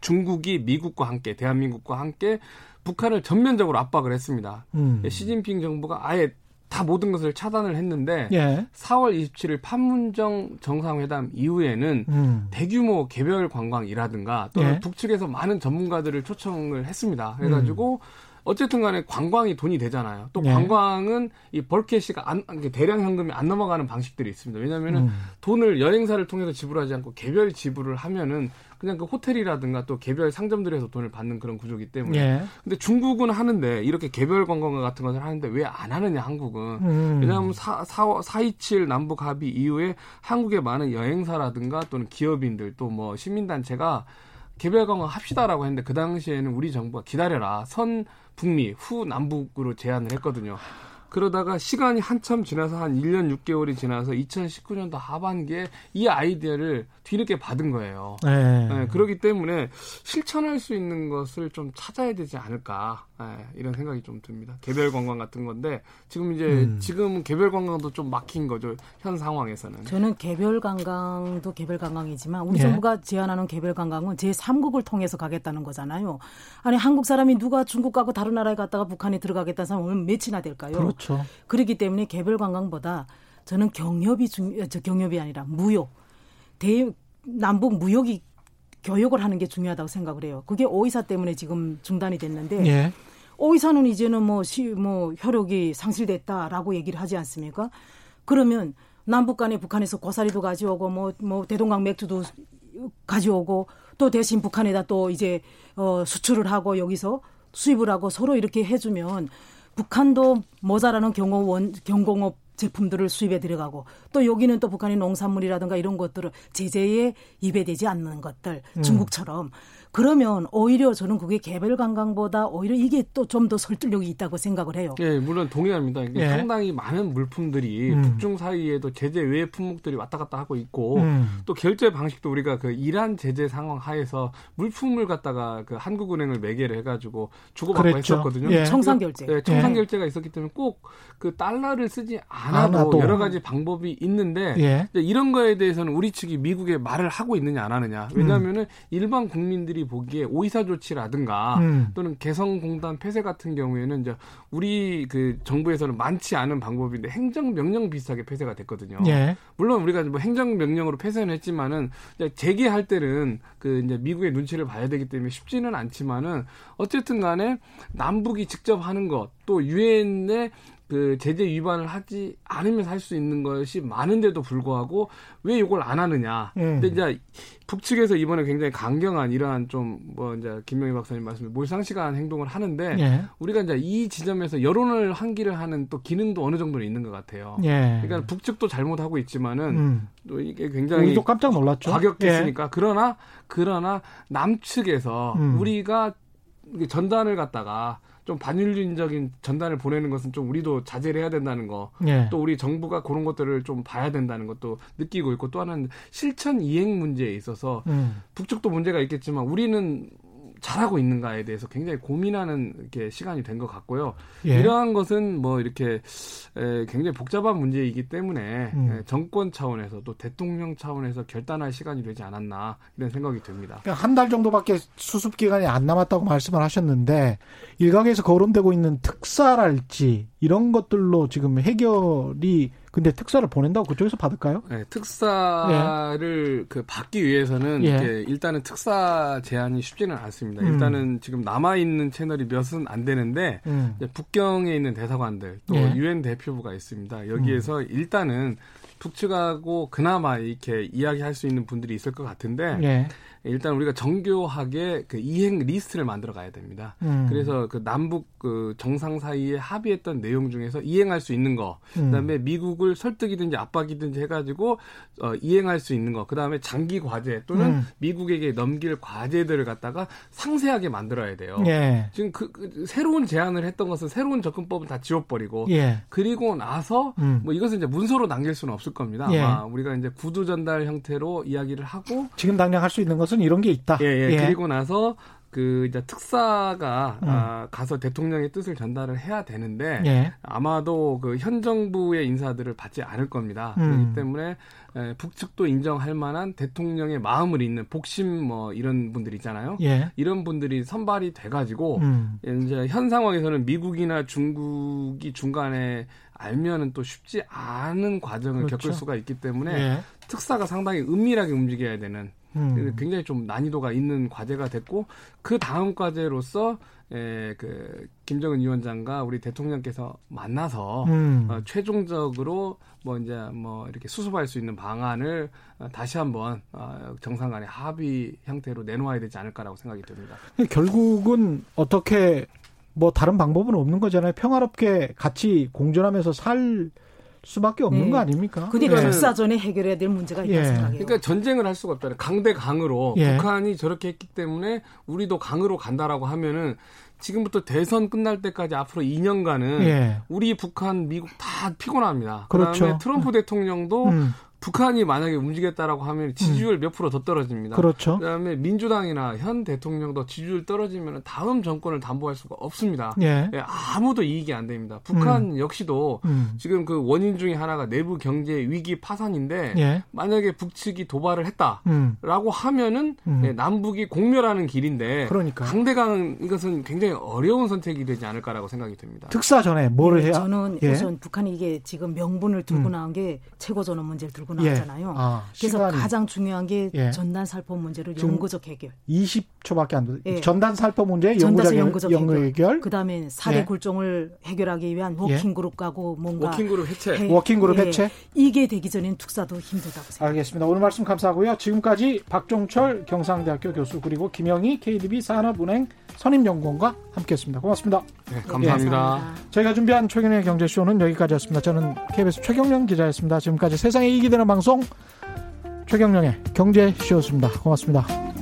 중국이 미국과 함께 대한민국과 함께 북한을 전면적으로 압박을 했습니다. 음. 시진핑 정부가 아예 다 모든 것을 차단을 했는데 예. 4월 27일 판문점 정상회담 이후에는 음. 대규모 개별 관광이라든가 또는 예. 북측에서 많은 전문가들을 초청을 했습니다. 그래가지고 음. 어쨌든 간에 관광이 돈이 되잖아요. 또 네. 관광은 이 벌캐시가 안, 대량 현금이 안 넘어가는 방식들이 있습니다. 왜냐하면은 음. 돈을 여행사를 통해서 지불하지 않고 개별 지불을 하면은 그냥 그 호텔이라든가 또 개별 상점들에서 돈을 받는 그런 구조기 때문에. 예. 근데 중국은 하는데 이렇게 개별 관광 같은 것을 하는데 왜 안 하느냐 한국은. 음. 왜냐하면 4, 4, 427 남북 합의 이후에 한국의 많은 여행사라든가 또는 기업인들 또 뭐 시민단체가 개별 관광 합시다라고 했는데 그 당시에는 우리 정부가 기다려라 선 북미 후 남북으로 제안을 했거든요. 그러다가 시간이 한참 지나서 한 1년 6개월이 지나서 2019년도 하반기에 이 아이디어를 뒤늦게 받은 거예요. 네. 네, 그렇기 때문에 실천할 수 있는 것을 좀 찾아야 되지 않을까 네, 이런 생각이 좀 듭니다. 개별 관광 같은 건데 지금 이제 음. 지금 개별 관광도 좀 막힌 거죠 현 상황에서는. 저는 개별 관광도 개별 관광이지만 우리 예. 정부가 제안하는 개별 관광은 제 3국을 통해서 가겠다는 거잖아요. 아니 한국 사람이 누가 중국 가고 다른 나라에 갔다가 북한에 들어가겠다는 사람은 몇이나 될까요? 그렇죠. 그렇기 때문에 개별 관광보다 저는 경협이 중, 저 경협이 아니라 무역. 대 남북 무역이 교역을 하는 게 중요하다고 생각을 해요. 그게 오이사 때문에 지금 중단이 됐는데 예. 오이사는 이제는 뭐, 시, 뭐 혈육이 상실됐다라고 얘기를 하지 않습니까? 그러면 남북 간에 북한에서 고사리도 가져오고 뭐, 뭐 대동강 맥주도 가져오고 또 대신 북한에다 또 이제 어, 수출을 하고 여기서 수입을 하고 서로 이렇게 해주면 북한도 모자라는 경호원 경공업 제품들을 수입에 들어가고 또 여기는 또 북한의 농산물이라든가 이런 것들을 제재에 입에 대지 않는 것들 음. 중국처럼 그러면 오히려 저는 그게 개별 관광보다 오히려 이게 또 좀 더 설득력이 있다고 생각을 해요. 예, 물론 동의합니다. 예. 상당히 많은 물품들이 음. 북중 사이에도 제재 외 품목들이 왔다 갔다 하고 있고 음. 또 결제 방식도 우리가 그 이란 제재 상황 하에서 물품을 갖다가 그 한국은행을 매개를 해가지고 주고받고 그랬죠. 했었거든요. 예. 청산 결제. 예, 청산 결제가 있었기 때문에 꼭 그 달러를 쓰지 않아도, 않아도. 여러 가지 방법이 있는데 예. 이런 거에 대해서는 우리 측이 미국에 말을 하고 있느냐 안 하느냐. 왜냐하면은 음. 일반 국민들이 보기에 오이사 조치라든가 음. 또는 개성공단 폐쇄 같은 경우에는 이제 우리 그 정부에서는 많지 않은 방법인데 행정명령 비슷하게 폐쇄가 됐거든요. 예. 물론 우리가 뭐 행정명령으로 폐쇄는 했지만은 재개할 때는 그 이제 미국의 눈치를 봐야 되기 때문에 쉽지는 않지만은 어쨌든 간에 남북이 직접 하는 것 또 유엔의 그 제재 위반을 하지 않으면서 할 수 있는 것이 많은데도 불구하고 왜 이걸 안 하느냐. 음. 근데 이제 북측에서 이번에 굉장히 강경한 이러한 좀 뭐 이제 김명희 박사님 말씀에 몰상식한 행동을 하는데 예. 우리가 이제 이 지점에서 여론을 환기를 하는 또 기능도 어느 정도는 있는 것 같아요. 예. 그러니까 북측도 잘못하고 있지만은 음. 또 이게 굉장히 우리도 깜짝 놀랐죠. 과격했으니까 예. 그러나 그러나 남측에서 음. 우리가 전단을 갖다가 좀 반윤리적인 전단을 보내는 것은 좀 우리도 자제를 해야 된다는 거. 예. 또 우리 정부가 그런 것들을 좀 봐야 된다는 것도 느끼고 있고 또 하나는 실천 이행 문제에 있어서 음. 북쪽도 문제가 있겠지만 우리는 잘하고 있는가에 대해서 굉장히 고민하는 이렇게 시간이 된 것 같고요. 예. 이러한 것은 뭐 이렇게 에, 굉장히 복잡한 문제이기 때문에 음. 에, 정권 차원에서 또 대통령 차원에서 결단할 시간이 되지 않았나 이런 생각이 듭니다. 그러니까 한달 정도밖에 수습 기간이 안 남았다고 말씀을 하셨는데 일각에서 거론되고 있는 특사랄지 이런 것들로 지금 해결이 근데 특사를 보낸다고 그쪽에서 받을까요? 네, 특사를 예. 그 받기 위해서는 예. 일단은 특사 제한이 쉽지는 않습니다. 음. 일단은 지금 남아 있는 채널이 몇은 안 되는데 음. 북경에 있는 대사관들 또 예. 유엔 대표부가 있습니다. 여기에서 음. 일단은 북측하고 그나마 이렇게 이야기할 수 있는 분들이 있을 것 같은데 예. 일단 우리가 정교하게 그 이행 리스트를 만들어 가야 됩니다. 음. 그래서 그 남북 그 정상 사이에 합의했던 내용 중에서 이행할 수 있는 거, 음. 그다음에 미국을 설득이든지 압박이든지 해가지고 어, 이행할 수 있는 거, 그다음에 장기 과제 또는 음. 미국에게 넘길 과제들을 갖다가 상세하게 만들어야 돼요. 예. 지금 그, 그, 새로운 제안을 했던 것은 새로운 접근법을 다 지워버리고 예. 그리고 나서 음. 뭐 이것은 이제 문서로 남길 수는 없을 겁니다. 예. 아마 우리가 이제 구두 전달 형태로 이야기를 하고 지금 당장 할 수 있는 것은 것은 이런 게 있다. 예, 예. 예. 그리고 나서 그 이제 특사가 음. 아, 가서 대통령의 뜻을 전달을 해야 되는데 예. 아마도 그 현 정부의 인사들을 받지 않을 겁니다. 음. 그렇기 때문에 에, 북측도 인정할 만한 대통령의 마음을 잇는 복심 뭐 이런 분들 있잖아요. 예. 이런 분들이 선발이 돼가지고 음. 이제 현 상황에서는 미국이나 중국이 중간에 알면은 또 쉽지 않은 과정을 그렇죠. 겪을 수가 있기 때문에 예. 특사가 상당히 은밀하게 움직여야 되는 음. 굉장히 좀 난이도가 있는 과제가 됐고 그 다음 과제로서 에, 그 김정은 위원장과 우리 대통령께서 만나서 음. 어, 최종적으로 뭐 이제 뭐 이렇게 수습할 수 있는 방안을 어, 다시 한번 어, 정상 간의 합의 형태로 내놓아야 되지 않을까라고 생각이 듭니다. 결국은 어떻게 뭐 다른 방법은 없는 거잖아요. 평화롭게 같이 공존하면서 살 수밖에 없는 네. 거 아닙니까? 근데 네. 역사전에 해결해야 될 문제가 있다 예. 생각해요. 그러니까 전쟁을 할 수가 없잖아요. 강대 강으로 예. 북한이 저렇게 했기 때문에 우리도 강으로 간다라고 하면은 지금부터 대선 끝날 때까지 앞으로 2년간은 예. 우리 북한 미국 다 피곤합니다. 그렇죠. 그다음에 트럼프 대통령도 음. 북한이 만약에 움직였다라고 하면 지지율 음. 몇 프로 더 떨어집니다. 그렇죠. 그다음에 민주당이나 현 대통령도 지지율 떨어지면 다음 정권을 담보할 수가 없습니다. 예. 예, 아무도 이익이 안 됩니다. 북한 음. 역시도 음. 지금 그 원인 중에 하나가 내부 경제 위기 파산인데 예. 만약에 북측이 도발을 했다라고 음. 하면은 음. 예, 남북이 공멸하는 길인데 그러니까. 강대강 이것은 굉장히 어려운 선택이 되지 않을까라고 생각이 듭니다. 특사 전에 뭐를 네, 해야? 저는 예. 우선 북한이 이게 지금 명분을 들고 음. 나온 게 최고 존엄 문제를 들고 나오잖아요. 예. 아, 그래서 시간이. 가장 중요한 게 예. 전단 살포 문제를 영구적 해결. 20초밖에 안 돼. 예. 전단 살포 문제 영구적, 영구적 해결. 해결. 그다음에 사대 예. 굴종을 해결하기 위한 워킹 그룹 가고 뭔가 워킹 그룹 해체. 해, 워킹 그룹 예. 해체. 이게 되기 전엔 특사도 힘들다고 생각합니다. 알겠습니다. 오늘 말씀 감사하고요. 지금까지 박종철 경상대학교 교수 그리고 김영희 KDB 산업은행 선임연구원과 함께했습니다. 고맙습니다. 네, 감사합니다. 네, 저희가 준비한 최경영의 경제쇼는 여기까지였습니다. 저는 KBS 최경영 기자였습니다. 지금까지 세상에 이익이 되는 방송 최경영의 경제쇼였습니다. 고맙습니다.